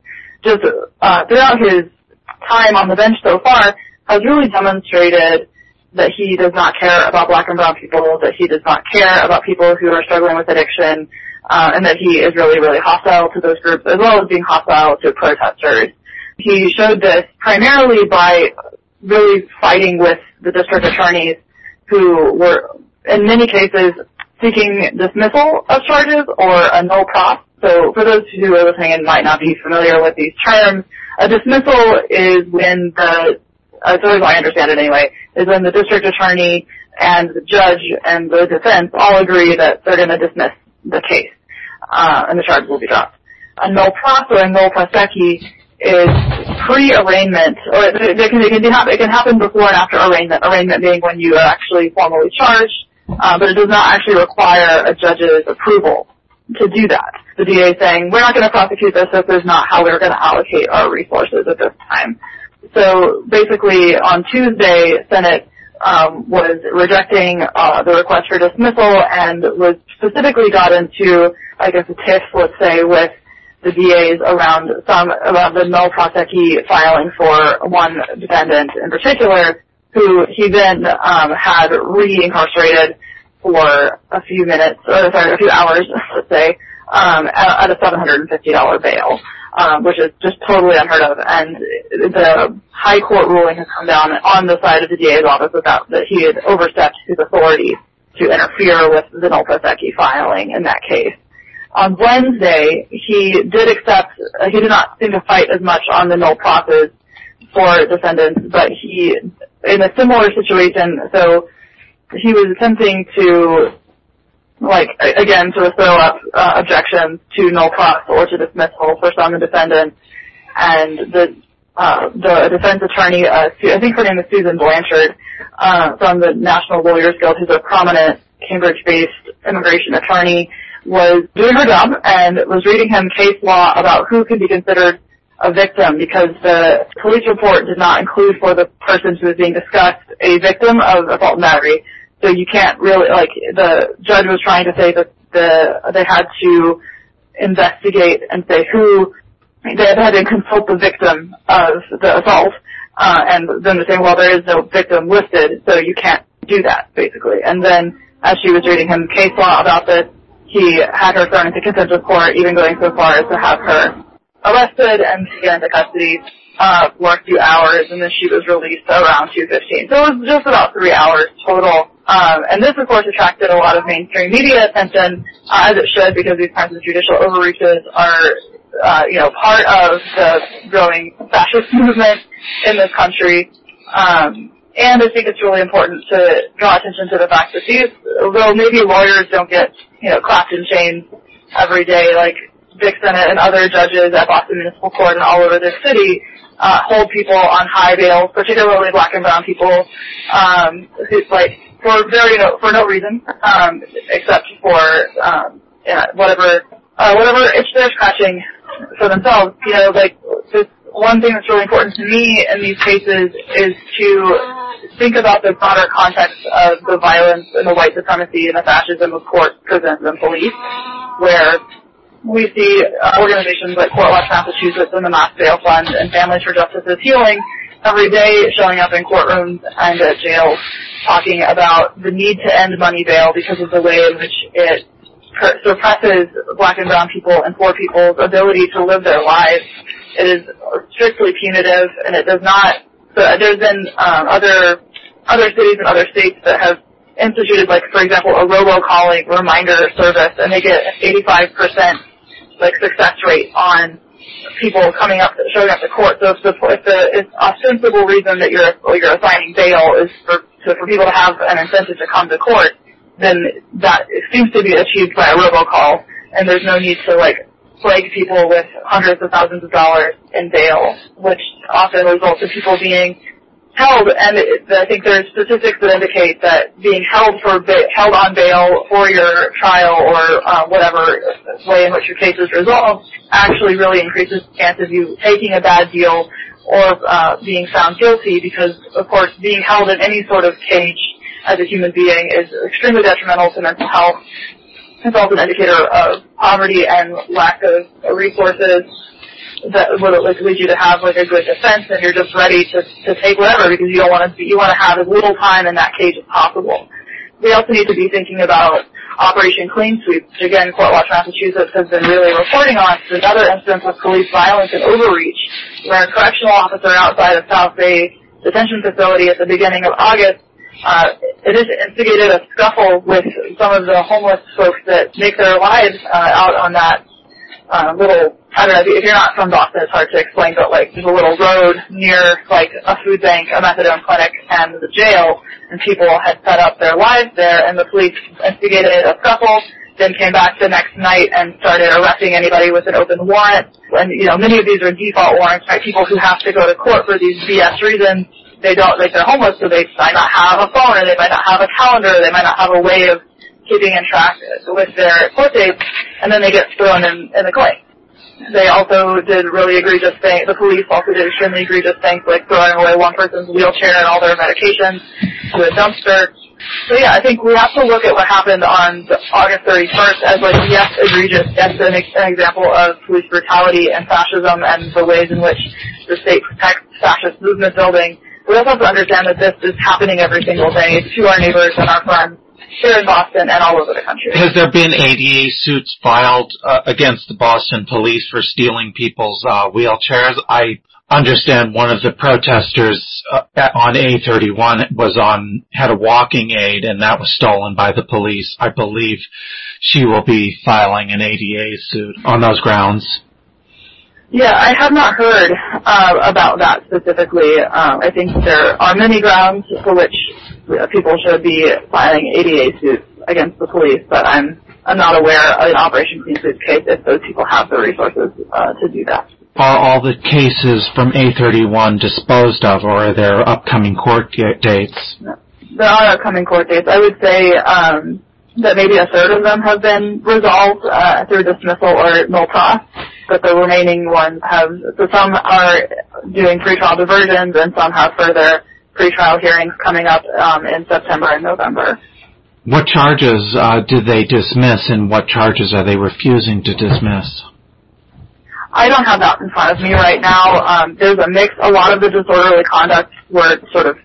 just, throughout his time on the bench so far, has really demonstrated that he does not care about black and brown people, that he does not care about people who are struggling with addiction, uh, and that he is really, really hostile to those groups as well as being hostile to protesters. He showed this primarily by really fighting with the district attorneys who were, in many cases, seeking dismissal of charges or a nolle pros. So for those who are listening and might not be familiar with these terms, a dismissal is when the, as far as I understand it anyway, is when the district attorney and the judge and the defense all agree that they're going to dismiss the case uh, and the charge will be dropped. A nolle pros or a nolle prosequi is pre-arraignment, or it, it, can, it, can happen, it can happen before and after arraignment. Arraignment being when you are actually formally charged, uh, but it does not actually require a judge's approval to do that. The DA saying, we're not going to prosecute this if this is not how we're going to allocate our resources at this time. So basically, on Tuesday, Sinnott was rejecting uh, the request for dismissal and was specifically got into, I guess, a tiff, let's say, with the DAs around some around the nolle prosequi filing for one defendant in particular, who he then um, had re-incarcerated for a few minutes, or sorry, a few hours, [laughs] let's say, um, at a $750 bail, um, which is just totally unheard of. And the high court ruling has come down on the side of the DA's office about that he had overstepped his authority to interfere with the nolle prosequi filing in that case on Wednesday, he did accept, uh, he did not seem to fight as much on the nolle pros for defendants, but he, in a similar situation, so he was attempting to, like, again, to throw up uh, objections to nolle pros or to dismissal for some of the defendants, and the uh, the defense attorney, uh, I think her name is Susan Blanchard, uh, from the National Lawyers Guild, who's a prominent Cambridge-based immigration attorney, was doing her job and was reading him case law about who can be considered a victim because the police report did not include for the person who was being discussed a victim of assault and battery. So you can't really, like, the judge was trying to say that the, they had to investigate and say who, they had to consult the victim of the assault, uh, and then they're saying, well, there is no victim listed, so you can't do that, basically. And then as she was reading him case law about this, he had her thrown into contempt of court, even going so far as to have her arrested and taken into custody uh, for a few hours, and then she was released around 2.15. So it was just about three hours total. Um, and this, of course, attracted a lot of mainstream media attention, uh, as it should, because these kinds of judicial overreaches are, uh, you know, part of the growing fascist [laughs] movement in this country. Um, and I think it's really important to draw attention to the fact that these, although maybe lawyers don't get, you know, clapped in chains every day like Dick Sinnott and other judges at Boston Municipal Court and all over the city, uh, hold people on high bail, particularly black and brown people, um, who, like, for very no, for no reason, um, except for, um, yeah, whatever, uh, whatever itch they're scratching for themselves, you know, like, this one thing that's really important to me in these cases is to think about the broader context of the violence and the white supremacy and the fascism of court, prisons, and police, where we see organizations like Court Watch Massachusetts and the Mass Bail Fund and Families for Justice as Healing every day showing up in courtrooms and at jails talking about the need to end money bail because of the way in which it suppresses black and brown people and poor people's ability to live their lives. It is strictly punitive and it does not So there's been um, other other cities and other states that have instituted, like for example, a robocalling reminder service, and they get 85% like success rate on people coming up, showing up to court. So if the if the if ostensible reason that you're you're assigning bail is for for people to have an incentive to come to court, then that seems to be achieved by a robocall, and there's no need to like plague people with hundreds of thousands of dollars in bail, which often results in people being held, and I think there's statistics that indicate that being held for held on bail for your trial or uh, whatever way in which your case is resolved actually really increases the chance of you taking a bad deal or uh, being found guilty because, of course, being held in any sort of cage as a human being is extremely detrimental to mental health. It's also an indicator of poverty and lack of resources that would lead you to have like a good defense and you're just ready to to take whatever because you don't want to you want to have as little time in that cage as possible. We also need to be thinking about Operation Clean Sweep, which again Court Watch Massachusetts has been really reporting on. It's another instance of police violence and overreach where a correctional officer outside of South Bay detention facility at the beginning of August uh, it has instigated a scuffle with some of the homeless folks that make their lives uh, out on that uh, little I don't know, if you're not from Boston, it's hard to explain, but like there's a little road near like a food bank, a methadone clinic, and the jail, and people had set up their lives there, and the police instigated a scuffle, then came back the next night and started arresting anybody with an open warrant. And you know, many of these are default warrants by people who have to go to court for these BS reasons. They don't, like they're homeless, so they might not have a phone, or they might not have a calendar, or they might not have a way of keeping in track with their court dates, and then they get thrown in, in the clay. They also did really egregious things. The police also did extremely egregious things, like throwing away one person's wheelchair and all their medications to a dumpster. So yeah, I think we have to look at what happened on August 31st as like, yes, egregious, yes, an, an example of police brutality and fascism and the ways in which the state protects fascist movement building. We also have to understand that this is happening every single day to our neighbors and our friends here in Boston and all over the country. Has there been ADA suits filed uh, against the Boston police for stealing people's uh, wheelchairs? I understand one of the protesters uh, on A31 was on had a walking aid and that was stolen by the police. I believe she will be filing an ADA suit on those grounds. Yeah, I have not heard uh, about that specifically. Um, I think there are many grounds for which people should be filing ADA suits against the police, but I'm I'm not aware of an Operation Clean Sweep case if those people have the resources uh, to do that. Are all the cases from A31 disposed of, or are there upcoming court dates? There are upcoming court dates. I would say um, that maybe a third of them have been resolved uh, through dismissal or nolle pros, but the remaining ones have. So some are doing pretrial diversions, and some have further pretrial hearings coming up um, in September and November. What charges uh, did they dismiss, and what charges are they refusing to dismiss? I don't have that in front of me right now. Um, there's a mix. A lot of the disorderly conduct were sort of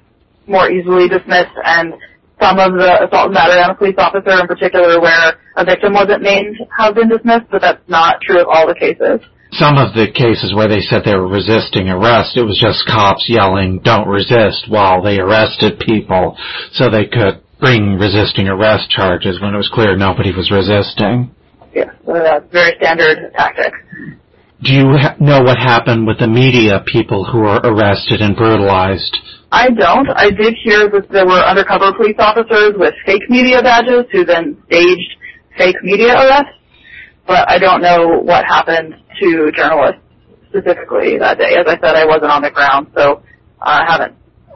more easily dismissed, and some of the assault and battery on a police officer in particular where a victim wasn't named have been dismissed, but that's not true of all the cases some of the cases where they said they were resisting arrest, it was just cops yelling, don't resist, while they arrested people so they could bring resisting arrest charges when it was clear nobody was resisting. Yeah, that's very standard tactic. Do you ha- know what happened with the media people who were arrested and brutalized? I don't. I did hear that there were undercover police officers with fake media badges who then staged fake media arrests, but I don't know what happened to journalists specifically that day. As I said, I wasn't on the ground, so I haven't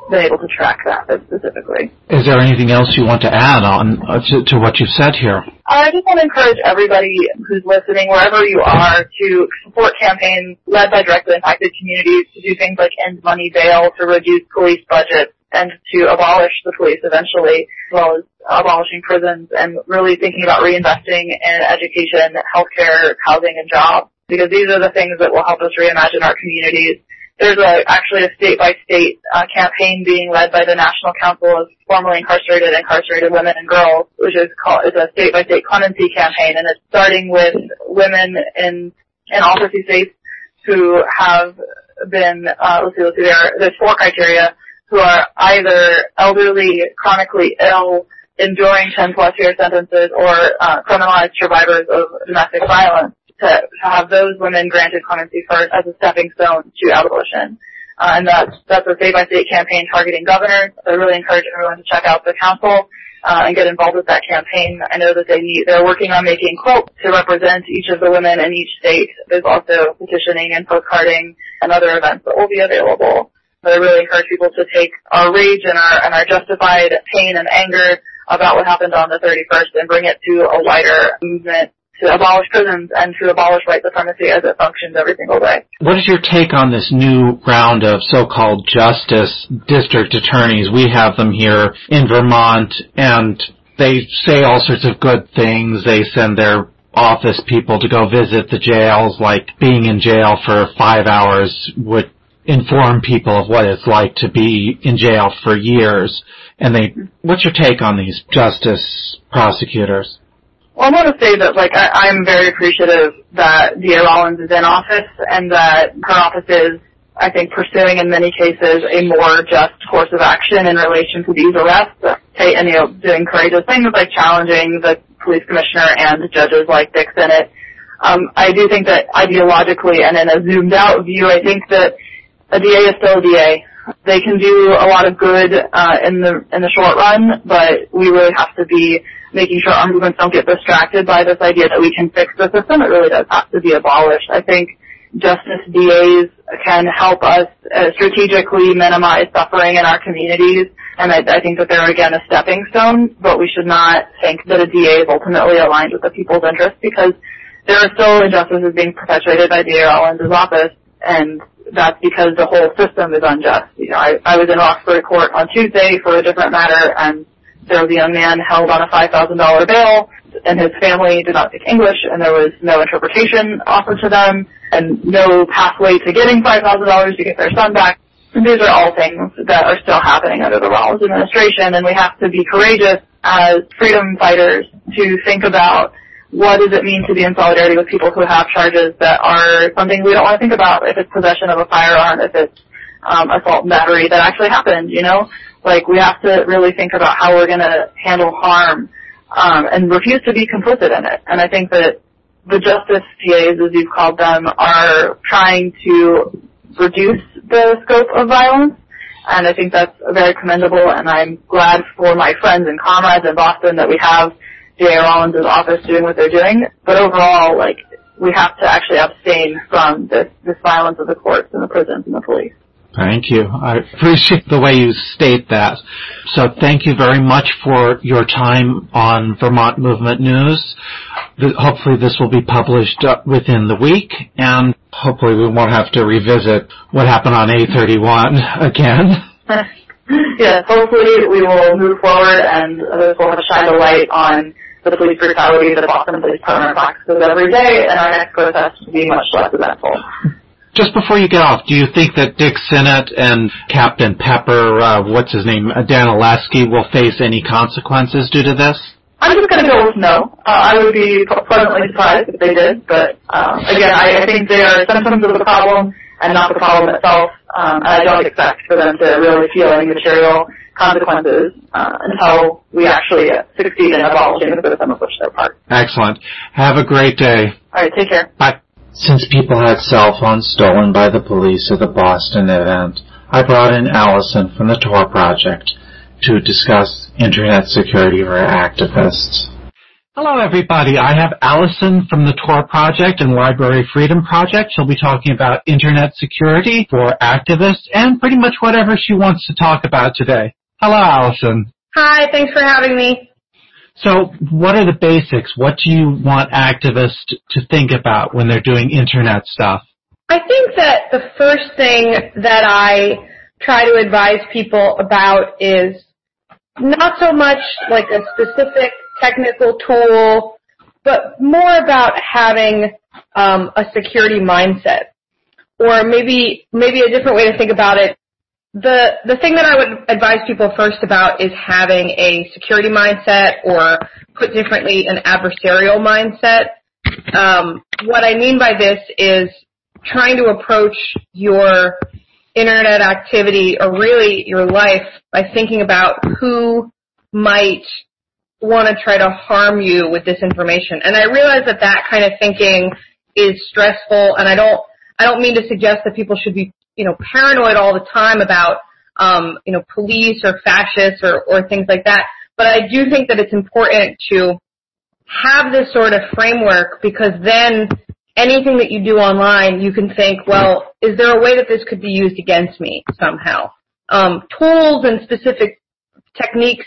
been able to track that specifically. Is there anything else you want to add on uh, to, to what you've said here? I just want to encourage everybody who's listening, wherever you are, to support campaigns led by directly impacted communities to do things like end money bail, to reduce police budgets, and to abolish the police eventually, as well as abolishing prisons, and really thinking about reinvesting in education, healthcare, housing, and jobs because these are the things that will help us reimagine our communities. There's a, actually a state-by-state uh, campaign being led by the National Council of Formerly Incarcerated Incarcerated Women and Girls, which is called is a state-by-state clemency campaign, and it's starting with women in in all 50 states who have been, uh, let's see, let's see, there there's four criteria who are either elderly, chronically ill, enduring 10 plus year sentences, or uh, criminalized survivors of domestic violence to, have those women granted clemency first as a stepping stone to abolition. Uh, and that's, that's a state-by-state campaign targeting governors. So I really encourage everyone to check out the council uh, and get involved with that campaign. I know that they need, they're working on making quotes to represent each of the women in each state. There's also petitioning and postcarding and other events that will be available. But I really encourage people to take our rage and our and our justified pain and anger about what happened on the 31st and bring it to a wider movement to abolish prisons and to abolish white supremacy as it functions every single day. What is your take on this new round of so-called justice district attorneys? We have them here in Vermont and they say all sorts of good things. They send their office people to go visit the jails, like being in jail for five hours would inform people of what it's like to be in jail for years. And they, what's your take on these justice prosecutors? Well, I want to say that, like, I, I'm very appreciative that D.A. Rollins is in office and that her office is, I think, pursuing in many cases a more just course of action in relation to these arrests. And, you know, doing courageous things like challenging the police commissioner and judges like Dick Sinnott. Um, I do think that ideologically and in a zoomed out view, I think that a DA is still a DA. They can do a lot of good uh, in the in the short run, but we really have to be making sure our movements don't get distracted by this idea that we can fix the system. It really does have to be abolished. I think justice DAs can help us uh, strategically minimize suffering in our communities. And I, I think that they're again a stepping stone, but we should not think that a DA is ultimately aligned with the people's interests because there are still injustices being perpetuated by DA Rollins' office, and that's because the whole system is unjust. You know, I, I was in Roxbury Court on Tuesday for a different matter, and there was a young man held on a $5,000 bail, and his family did not speak English, and there was no interpretation offered to them, and no pathway to getting $5,000 to get their son back. And these are all things that are still happening under the Rollins administration, and we have to be courageous as freedom fighters to think about what does it mean to be in solidarity with people who have charges that are something we don't want to think about if it's possession of a firearm, if it's um, assault and battery that actually happened, you know? Like we have to really think about how we're going to handle harm um, and refuse to be complicit in it. And I think that the justice DAs, as you've called them, are trying to reduce the scope of violence. And I think that's very commendable. And I'm glad for my friends and comrades in Boston that we have D.A. Rollins' office doing what they're doing. But overall, like we have to actually abstain from this, this violence of the courts and the prisons and the police. Thank you. I appreciate the way you state that. So thank you very much for your time on Vermont Movement News. Hopefully this will be published uh, within the week and hopefully we won't have to revisit what happened on A31 [laughs] again. [laughs] yes, hopefully we will move forward and this will have shined a light on the police brutality that Boston Police Department practices every day and our next protest will be much less eventful. Just before you get off, do you think that Dick Sinnott and Captain Pepper, uh, what's his name, Dan Olesky, will face any consequences due to this? I'm just going to go with no. Uh, I would be pleasantly surprised if they did, but um, again, I, I think they are symptoms of the problem and not the problem itself. Um, and I don't expect for them to really feel any material consequences uh, until we actually uh, succeed in abolishing the system of which they're part. Excellent. Have a great day. All right, take care. Bye. Since people had cell phones stolen by the police at the Boston event, I brought in Alison from the Tor Project to discuss internet security for activists. Hello everybody, I have Alison from the Tor Project and Library Freedom Project. She'll be talking about internet security for activists and pretty much whatever she wants to talk about today. Hello Alison. Hi, thanks for having me. So what are the basics? What do you want activists to think about when they're doing internet stuff? I think that the first thing that I try to advise people about is not so much like a specific technical tool, but more about having um, a security mindset. Or maybe maybe a different way to think about it the the thing that I would advise people first about is having a security mindset, or put differently, an adversarial mindset. Um, what I mean by this is trying to approach your internet activity or really your life by thinking about who might want to try to harm you with this information. And I realize that that kind of thinking is stressful and I don't, I don't mean to suggest that people should be, you know, paranoid all the time about, um, you know, police or fascists or, or things like that. But I do think that it's important to have this sort of framework because then anything that you do online, you can think, well, is there a way that this could be used against me somehow? Um, tools and specific techniques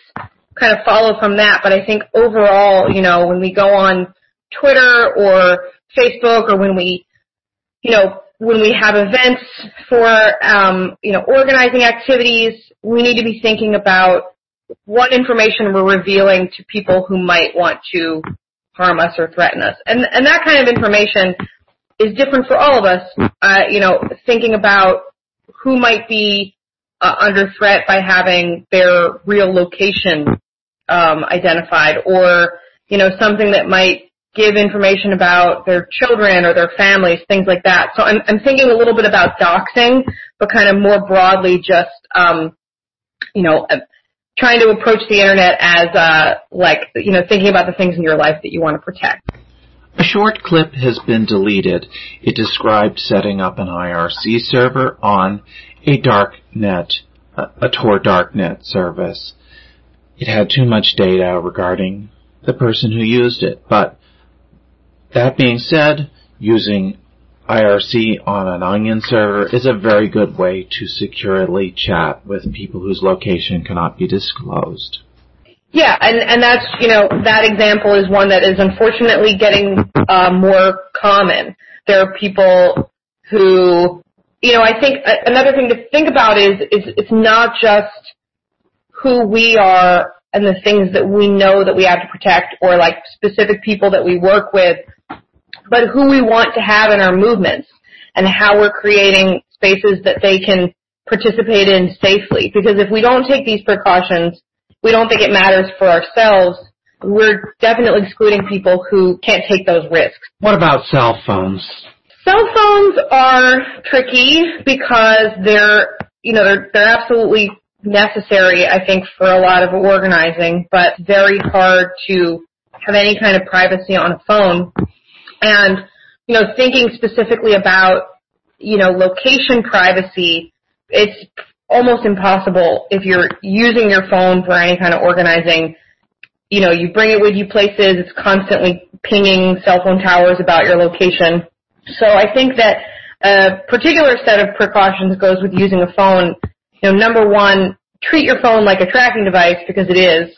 kind of follow from that, but I think overall, you know, when we go on Twitter or Facebook or when we, you know, when we have events for, um, you know, organizing activities, we need to be thinking about what information we're revealing to people who might want to harm us or threaten us. And, and that kind of information is different for all of us, uh, you know, thinking about who might be uh, under threat by having their real location um, identified or, you know, something that might give information about their children or their families, things like that. So I'm, I'm thinking a little bit about doxing, but kind of more broadly just, um, you know, trying to approach the internet as uh, like you know thinking about the things in your life that you want to protect. A short clip has been deleted. It described setting up an IRC server on a darknet, a Tor darknet service. It had too much data regarding the person who used it, but that being said, using IRC on an Onion server is a very good way to securely chat with people whose location cannot be disclosed. Yeah, and and that's you know that example is one that is unfortunately getting uh, more common. There are people who, you know, I think another thing to think about is is it's not just who we are and the things that we know that we have to protect, or like specific people that we work with but who we want to have in our movements and how we're creating spaces that they can participate in safely. Because if we don't take these precautions, we don't think it matters for ourselves. We're definitely excluding people who can't take those risks. What about cell phones? Cell phones are tricky because they're, you know, they're, they're absolutely necessary, I think, for a lot of organizing, but very hard to have any kind of privacy on a phone. And, you know, thinking specifically about, you know, location privacy, it's almost impossible if you're using your phone for any kind of organizing. You know, you bring it with you places, it's constantly pinging cell phone towers about your location. So I think that a particular set of precautions goes with using a phone. You know, number one, treat your phone like a tracking device because it is.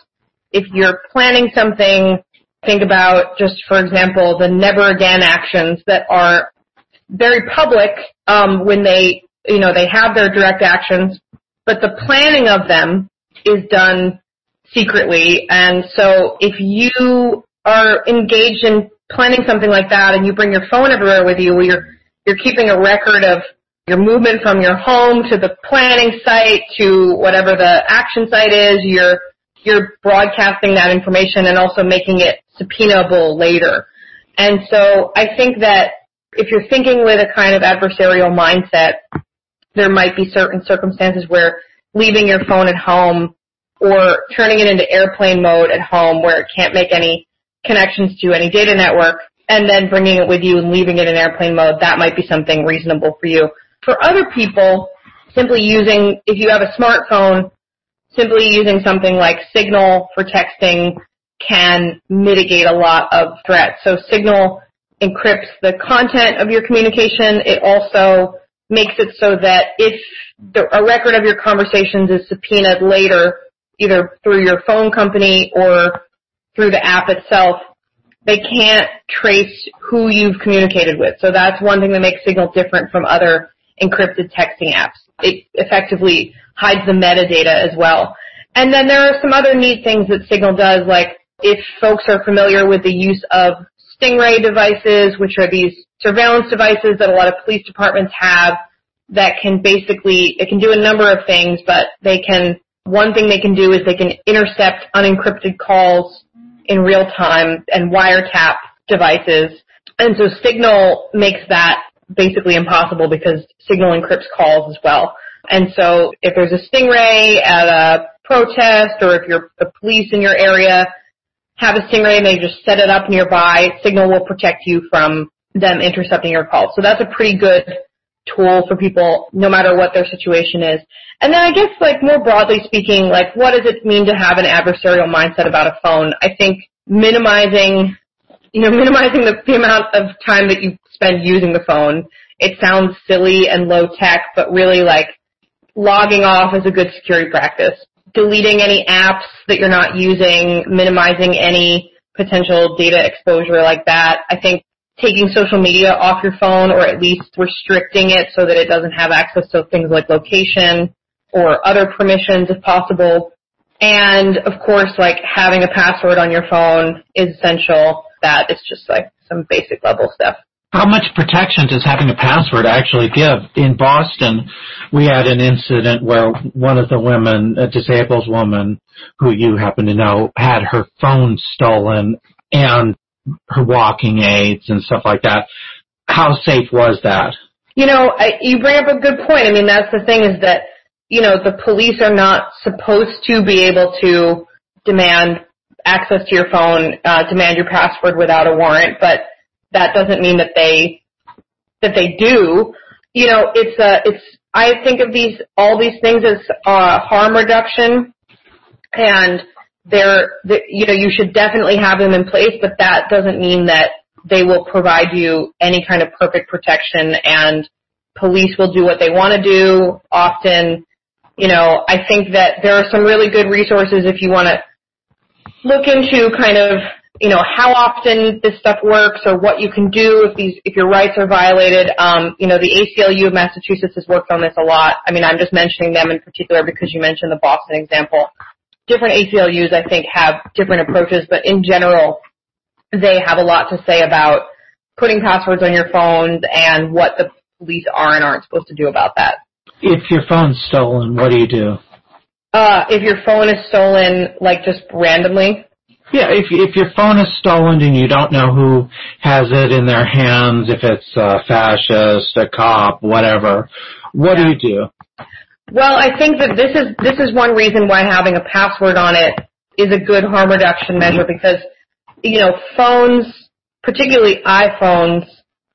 If you're planning something Think about just, for example, the never again actions that are very public um, when they, you know, they have their direct actions, but the planning of them is done secretly. And so if you are engaged in planning something like that and you bring your phone everywhere with you, you're you're keeping a record of your movement from your home to the planning site to whatever the action site is. You're you're broadcasting that information and also making it subpoenaable later. And so I think that if you're thinking with a kind of adversarial mindset, there might be certain circumstances where leaving your phone at home or turning it into airplane mode at home where it can't make any connections to any data network and then bringing it with you and leaving it in airplane mode, that might be something reasonable for you. For other people, simply using, if you have a smartphone, simply using something like Signal for texting can mitigate a lot of threats. So Signal encrypts the content of your communication. It also makes it so that if the, a record of your conversations is subpoenaed later, either through your phone company or through the app itself, they can't trace who you've communicated with. So that's one thing that makes Signal different from other encrypted texting apps. It effectively hides the metadata as well. And then there are some other neat things that Signal does, like if folks are familiar with the use of Stingray devices, which are these surveillance devices that a lot of police departments have that can basically, it can do a number of things, but they can, one thing they can do is they can intercept unencrypted calls in real time and wiretap devices. And so Signal makes that basically impossible because Signal encrypts calls as well. And so if there's a stingray at a protest or if you're the police in your area have a stingray and they just set it up nearby, Signal will protect you from them intercepting your calls. So that's a pretty good tool for people no matter what their situation is. And then I guess like more broadly speaking, like what does it mean to have an adversarial mindset about a phone? I think minimizing, you know, [laughs] minimizing the, the amount of time that you spend using the phone. It sounds silly and low tech, but really like logging off is a good security practice. Deleting any apps that you're not using, minimizing any potential data exposure like that. I think taking social media off your phone or at least restricting it so that it doesn't have access to things like location or other permissions if possible. And of course, like having a password on your phone is essential. That is just like some basic level stuff. How much protection does having a password actually give? In Boston, we had an incident where one of the women, a disabled woman who you happen to know, had her phone stolen and her walking aids and stuff like that. How safe was that? You know, you bring up a good point. I mean, that's the thing is that, you know, the police are not supposed to be able to demand access to your phone, uh, demand your password without a warrant, but that doesn't mean that they, that they do. You know, it's, a it's, I think of these, all these things as, uh, harm reduction and they're, you know, you should definitely have them in place, but that doesn't mean that they will provide you any kind of perfect protection and police will do what they want to do. Often, you know, I think that there are some really good resources if you want to look into kind of, you know, how often this stuff works or what you can do if these, if your rights are violated. Um, you know, the ACLU of Massachusetts has worked on this a lot. I mean, I'm just mentioning them in particular because you mentioned the Boston example different ACLUs, I think, have different approaches, but in general, they have a lot to say about putting passwords on your phones and what the police are and aren't supposed to do about that. If your phone's stolen, what do you do? Uh, if your phone is stolen, like just randomly. Yeah, if if your phone is stolen and you don't know who has it in their hands, if it's a fascist, a cop, whatever, what yeah. do you do? Well, I think that this is this is one reason why having a password on it is a good harm reduction measure mm-hmm. because you know phones, particularly iPhones,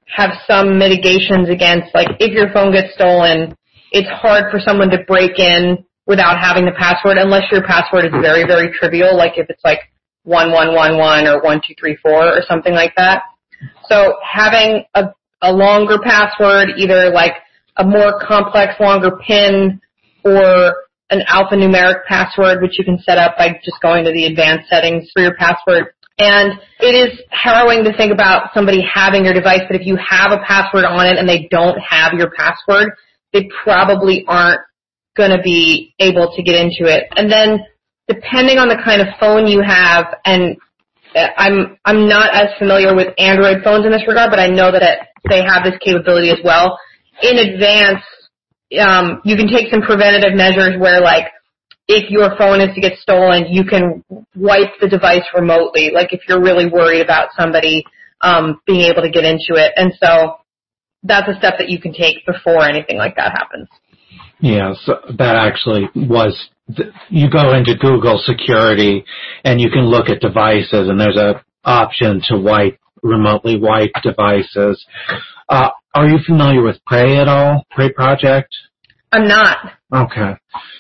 have some mitigations against like if your phone gets stolen, it's hard for someone to break in without having the password unless your password is mm-hmm. very very trivial, like if it's like one one one one or one two three four or something like that. So having a a longer password, either like a more complex, longer PIN or an alphanumeric password, which you can set up by just going to the advanced settings for your password. And it is harrowing to think about somebody having your device, but if you have a password on it and they don't have your password, they probably aren't going to be able to get into it. And then depending on the kind of phone you have, and I'm I'm not as familiar with Android phones in this regard, but I know that it, they have this capability as well. In advance, um, you can take some preventative measures where like if your phone is to get stolen, you can wipe the device remotely. Like if you're really worried about somebody um, being able to get into it, and so that's a step that you can take before anything like that happens. Yeah, so that actually was. You go into Google Security and you can look at devices, and there's a option to wipe remotely wipe devices. Uh, are you familiar with Prey at all? Prey Project? I'm not. Okay.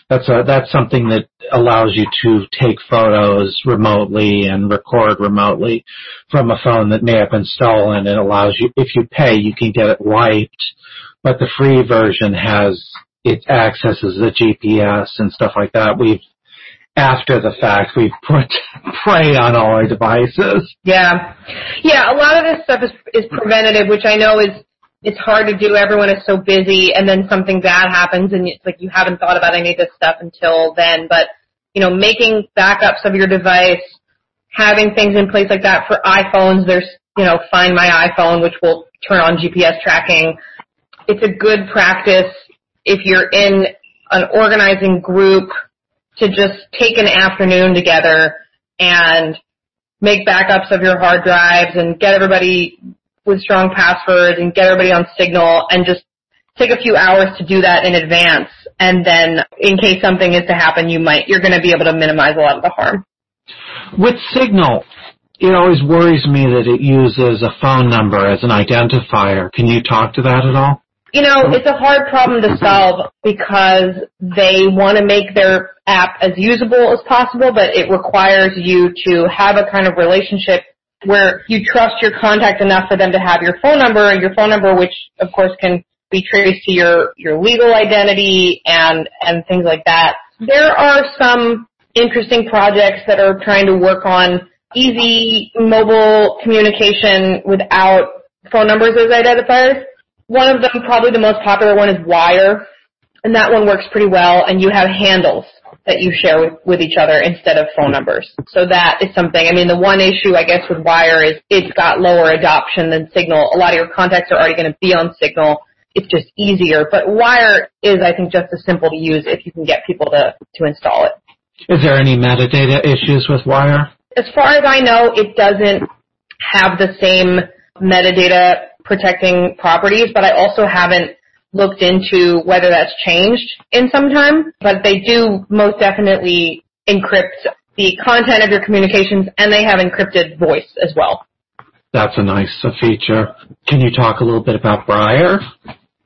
That's a, that's something that allows you to take photos remotely and record remotely from a phone that may have been stolen. It allows you, if you pay, you can get it wiped, but the free version has, it accesses the GPS and stuff like that. We've after the fact we've put [laughs] prey on all our devices. Yeah. Yeah, a lot of this stuff is is preventative, which I know is it's hard to do. Everyone is so busy and then something bad happens and it's like you haven't thought about any of this stuff until then. But, you know, making backups of your device, having things in place like that for iPhones, there's, you know, find my iPhone, which will turn on GPS tracking. It's a good practice if you're in an organizing group to just take an afternoon together and make backups of your hard drives and get everybody with strong passwords and get everybody on Signal and just take a few hours to do that in advance. And then in case something is to happen, you might, you're going to be able to minimize a lot of the harm. With Signal, it always worries me that it uses a phone number as an identifier. Can you talk to that at all? You know, it's a hard problem to solve because they want to make their app as usable as possible, but it requires you to have a kind of relationship where you trust your contact enough for them to have your phone number and your phone number, which of course can be traced to your, your legal identity and, and things like that. There are some interesting projects that are trying to work on easy mobile communication without phone numbers as identifiers. One of them, probably the most popular one, is Wire, and that one works pretty well, and you have handles that you share with, with each other instead of phone numbers. So that is something. I mean, the one issue, I guess, with Wire is it's got lower adoption than Signal. A lot of your contacts are already going to be on Signal. It's just easier. But Wire is, I think, just as simple to use if you can get people to, to install it. Is there any metadata issues with Wire? As far as I know, it doesn't have the same metadata protecting properties, but I also haven't looked into whether that's changed in some time. But they do most definitely encrypt the content of your communications and they have encrypted voice as well. That's a nice feature. Can you talk a little bit about Briar?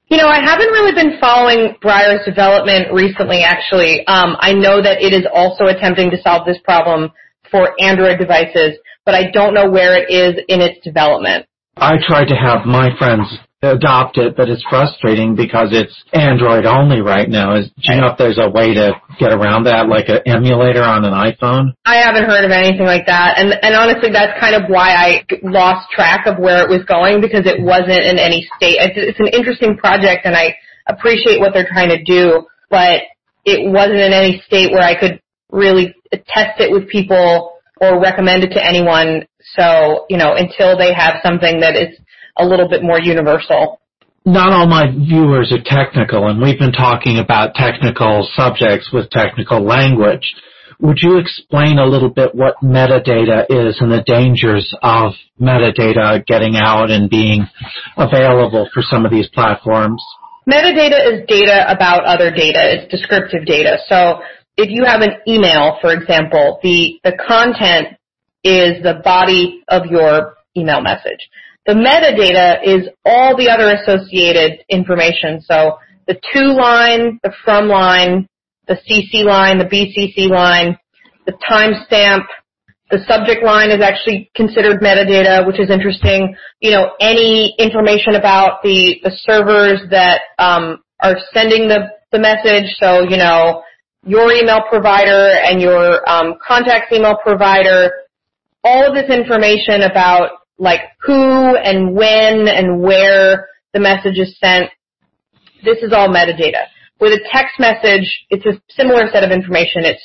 You know, I haven't really been following Briar's development recently, actually. Um, I know that it is also attempting to solve this problem for Android devices, but I don't know where it is in its development. I tried to have my friends adopt it, but it's frustrating because it's Android only right now. Is, do you know if there's a way to get around that, like an emulator on an iPhone? I haven't heard of anything like that, and and honestly, that's kind of why I lost track of where it was going because it wasn't in any state. It's, it's an interesting project, and I appreciate what they're trying to do, but it wasn't in any state where I could really test it with people or recommend it to anyone. So, you know, until they have something that is a little bit more universal. Not all my viewers are technical, and we've been talking about technical subjects with technical language. Would you explain a little bit what metadata is and the dangers of metadata getting out and being available for some of these platforms? Metadata is data about other data. It's descriptive data. So if you have an email, for example, the, the content is the body of your email message. The metadata is all the other associated information. So the to line, the from line, the CC line, the BCC line, the timestamp, the subject line is actually considered metadata, which is interesting. You know, any information about the, the servers that um, are sending the, the message. So, you know, your email provider and your um, contact email provider, all of this information about like who and when and where the message is sent, this is all metadata. With a text message, it's a similar set of information. It's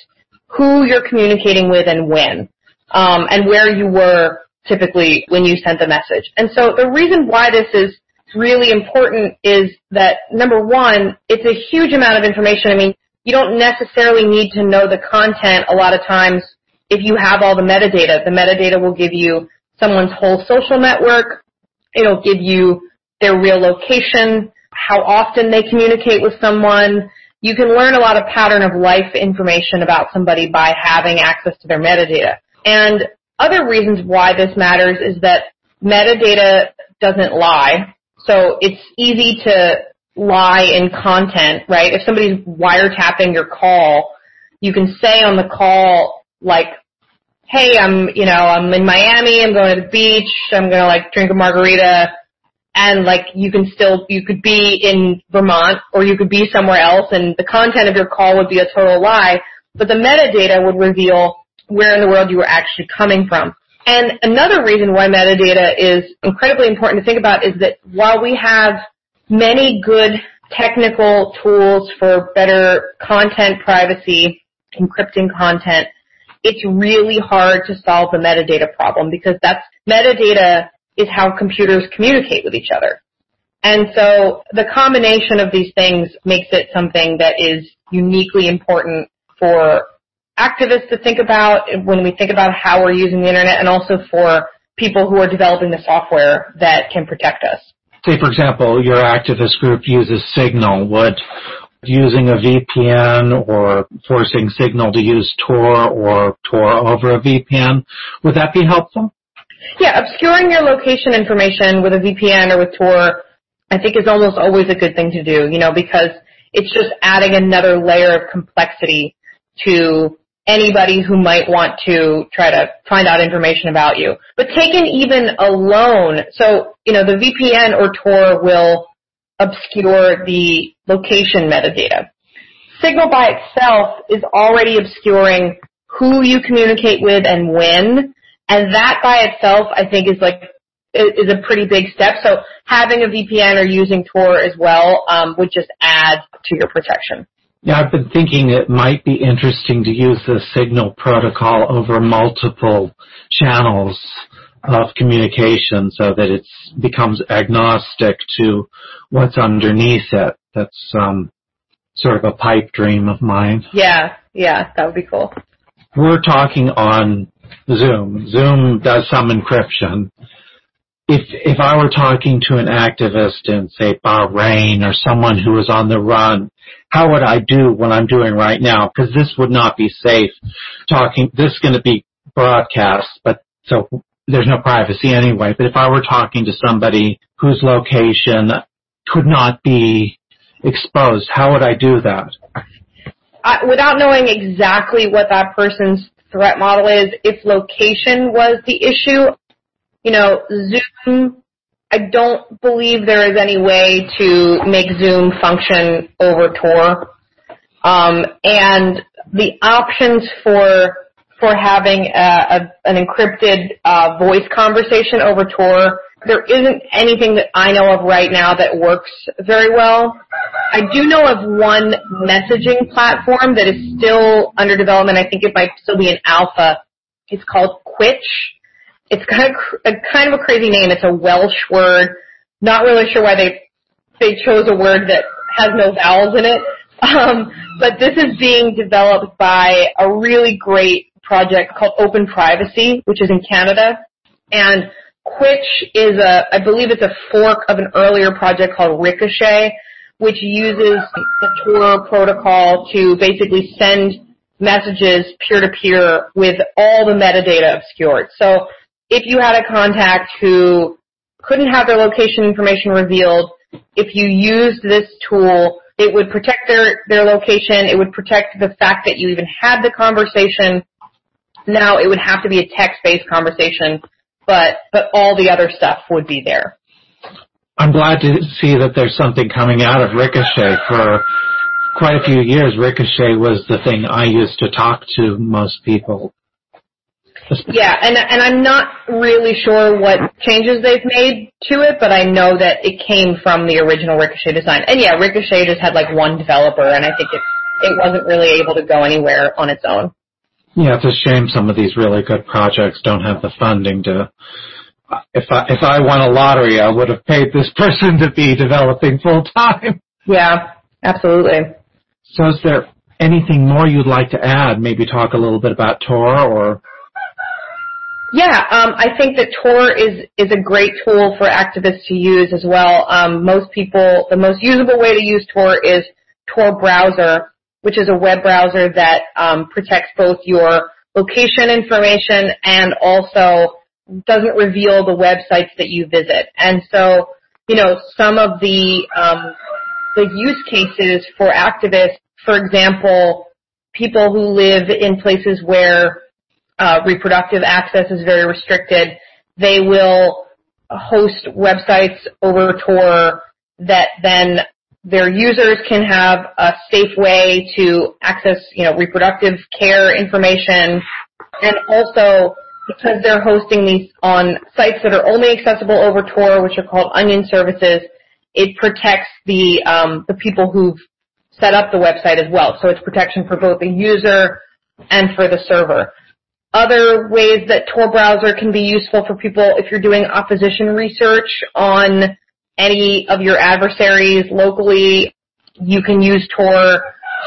who you're communicating with and when, um, and where you were typically when you sent the message. And so the reason why this is really important is that number one, it's a huge amount of information. I mean, you don't necessarily need to know the content a lot of times if you have all the metadata. The metadata will give you someone's whole social network. It'll give you their real location, how often they communicate with someone. You can learn a lot of pattern of life information about somebody by having access to their metadata. And other reasons why this matters is that metadata doesn't lie. So it's easy to lie in content, right? If somebody's wiretapping your call, you can say on the call, like, hey, I'm, you know, I'm in Miami, I'm going to the beach, I'm going to like drink a margarita, and like you can still, you could be in Vermont or you could be somewhere else and the content of your call would be a total lie, but the metadata would reveal where in the world you were actually coming from. And another reason why metadata is incredibly important to think about is that while we have many good technical tools for better content privacy, encrypting content, it's really hard to solve the metadata problem because that's metadata is how computers communicate with each other. And so the combination of these things makes it something that is uniquely important for activists to think about when we think about how we're using the internet and also for people who are developing the software that can protect us. Say, for example, your activist group uses Signal. Would using a VPN or forcing Signal to use Tor or Tor over a VPN, would that be helpful? Yeah, obscuring your location information with a VPN or with Tor, I think is almost always a good thing to do, you know, because it's just adding another layer of complexity to anybody who might want to try to find out information about you. But taken even alone, so, you know, the VPN or Tor will obscure the location metadata. Signal by itself is already obscuring who you communicate with and when, and that by itself I think is like is a pretty big step. So having a VPN or using Tor as well um, would just add to your protection. Yeah, I've been thinking it might be interesting to use the signal protocol over multiple channels of communication so that it becomes agnostic to what's underneath it. That's um, sort of a pipe dream of mine. Yeah, yeah, that would be cool. We're talking on Zoom. Zoom does some encryption. If if I were talking to an activist in say Bahrain or someone who is on the run, how would I do what I'm doing right now? Because this would not be safe. Talking this is going to be broadcast, but so there's no privacy anyway. But if I were talking to somebody whose location could not be exposed, how would I do that? I, without knowing exactly what that person's threat model is, if location was the issue, you know, Zoom, I don't believe there is any way to make Zoom function over Tor. Um, and the options for for having an encrypted uh, voice conversation over Tor. There isn't anything that I know of right now that works very well. I do know of one messaging platform that is still under development. I think it might still be an alpha. It's called Cwtch. It's kind of a kind of a crazy name. It's a Welsh word. Not really sure why they they chose a word that has no vowels in it. [laughs] Um, but this is being developed by a really great project called Open Privacy, which is in Canada. And Cwtch is a, I believe it's a fork of an earlier project called Ricochet, which uses the Tor protocol to basically send messages peer-to-peer with all the metadata obscured. So if you had a contact who couldn't have their location information revealed, if you used this tool, it would protect their, their location, it would protect the fact that you even had the conversation, now it would have to be a text-based conversation, but but all the other stuff would be there. I'm glad to see that there's something coming out of Ricochet. For quite a few years, Ricochet was the thing I used to talk to most people. Yeah, and and I'm not really sure what changes they've made to it, but I know that it came from the original Ricochet design. And yeah, Ricochet just had like one developer, and I think it it wasn't really able to go anywhere on its own. Yeah, it's a shame some of these really good projects don't have the funding to. If I if I won a lottery, I would have paid this person to be developing full time. Yeah, absolutely. So, is there anything more you'd like to add? Maybe talk a little bit about Tor or. Yeah, um, I think that Tor is is a great tool for activists to use as well. Um, most people, the most usable way to use Tor is Tor browser, which is a web browser that um, protects both your location information and also doesn't reveal the websites that you visit. And so, you know, some of the um, the use cases for activists, for example, people who live in places where uh, reproductive access is very restricted, they will host websites over Tor that then their users can have a safe way to access, you know, reproductive care information and also because they're hosting these on sites that are only accessible over Tor, which are called onion services, it protects the um, the people who've set up the website as well. So it's protection for both the user and for the server. Other ways that Tor browser can be useful for people if you're doing opposition research on any of your adversaries locally. You can use Tor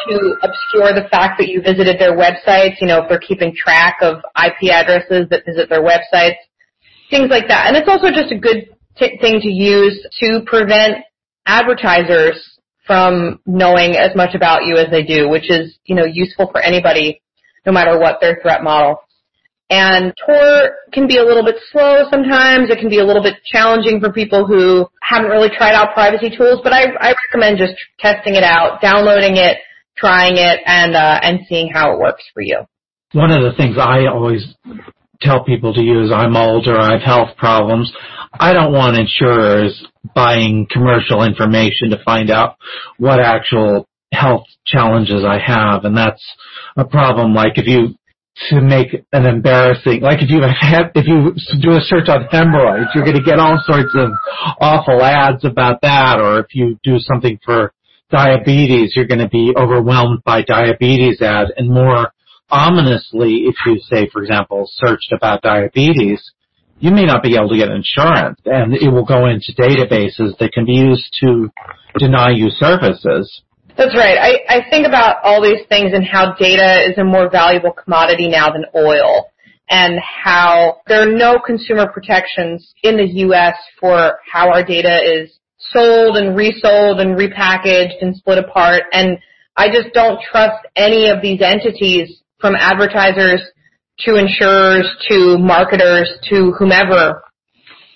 to obscure the fact that you visited their websites, you know, if they're keeping track of IP addresses that visit their websites. things like that. And it's also just a good t- thing to use to prevent advertisers from knowing as much about you as they do, which is, you know, useful for anybody, no matter what their threat model. And Tor can be a little bit slow sometimes. It can be a little bit challenging for people who haven't really tried out privacy tools, but I, I recommend just testing it out, downloading it, trying it, and, uh, and seeing how it works for you. One of the things I always tell people to use, I'm older, I have health problems. I don't want insurers buying commercial information to find out what actual health challenges I have. And that's a problem. Like if you to make an embarrassing, like if you have, if you do a search on hemorrhoids, you're going to get all sorts of awful ads about that. Or if you do something for diabetes, you're going to be overwhelmed by diabetes ads. And more ominously, if you say, for example, searched about diabetes, you may not be able to get insurance and it will go into databases that can be used to deny you services. That's right. I, I think about all these things and how data is a more valuable commodity now than oil and how there are no consumer protections in the U.S. for how our data is sold and resold and repackaged and split apart. And I just don't trust any of these entities from advertisers to insurers to marketers to whomever.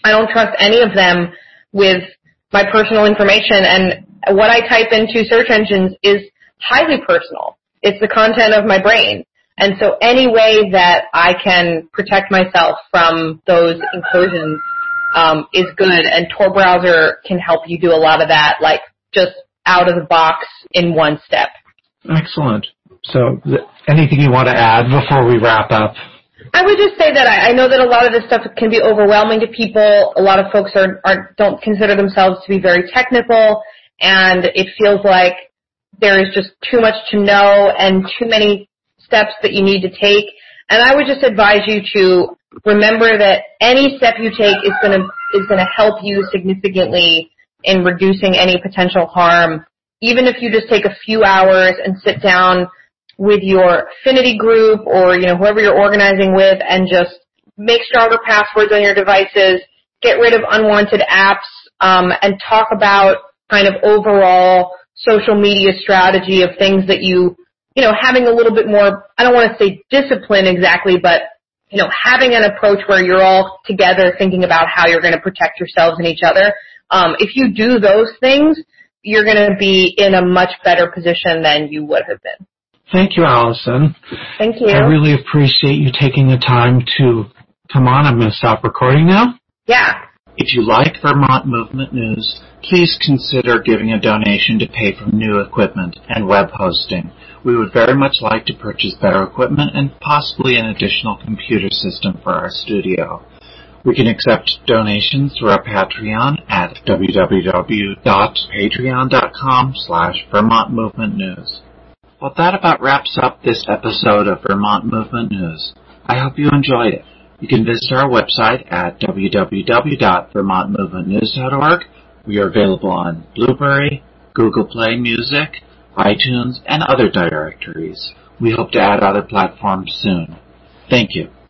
I don't trust any of them with my personal information and what I type into search engines is highly personal. It's the content of my brain. And so any way that I can protect myself from those incursions um, is good and Tor browser can help you do a lot of that like just out of the box in one step. Excellent. So th- anything you want to add before we wrap up? I would just say that I, I know that a lot of this stuff can be overwhelming to people. A lot of folks are, are don't consider themselves to be very technical, and it feels like there is just too much to know and too many steps that you need to take. And I would just advise you to remember that any step you take is going to is going to help you significantly in reducing any potential harm. Even if you just take a few hours and sit down with your affinity group or, you know, whoever you're organizing with and just make stronger passwords on your devices, get rid of unwanted apps, um, and talk about kind of overall social media strategy of things that you, you know, having a little bit more, I don't want to say discipline exactly, but, you know, having an approach where you're all together thinking about how you're going to protect yourselves and each other. Um, if you do those things, you're going to be in a much better position than you would have been. Thank you, Alison. Thank you. I really appreciate you taking the time to come on. I'm going to stop recording now. Yeah. If you like Vermont Movement News, please consider giving a donation to pay for new equipment and web hosting. We would very much like to purchase better equipment and possibly an additional computer system for our studio. We can accept donations through our Patreon at www.patreon.com slash Vermont Movement News. Well, that about wraps up this episode of Vermont Movement News. I hope you enjoyed it. You can visit our website at www.vermontmovementnews.org. We are available on Blubrry, Google Play Music, iTunes, and other directories. We hope to add other platforms soon. Thank you.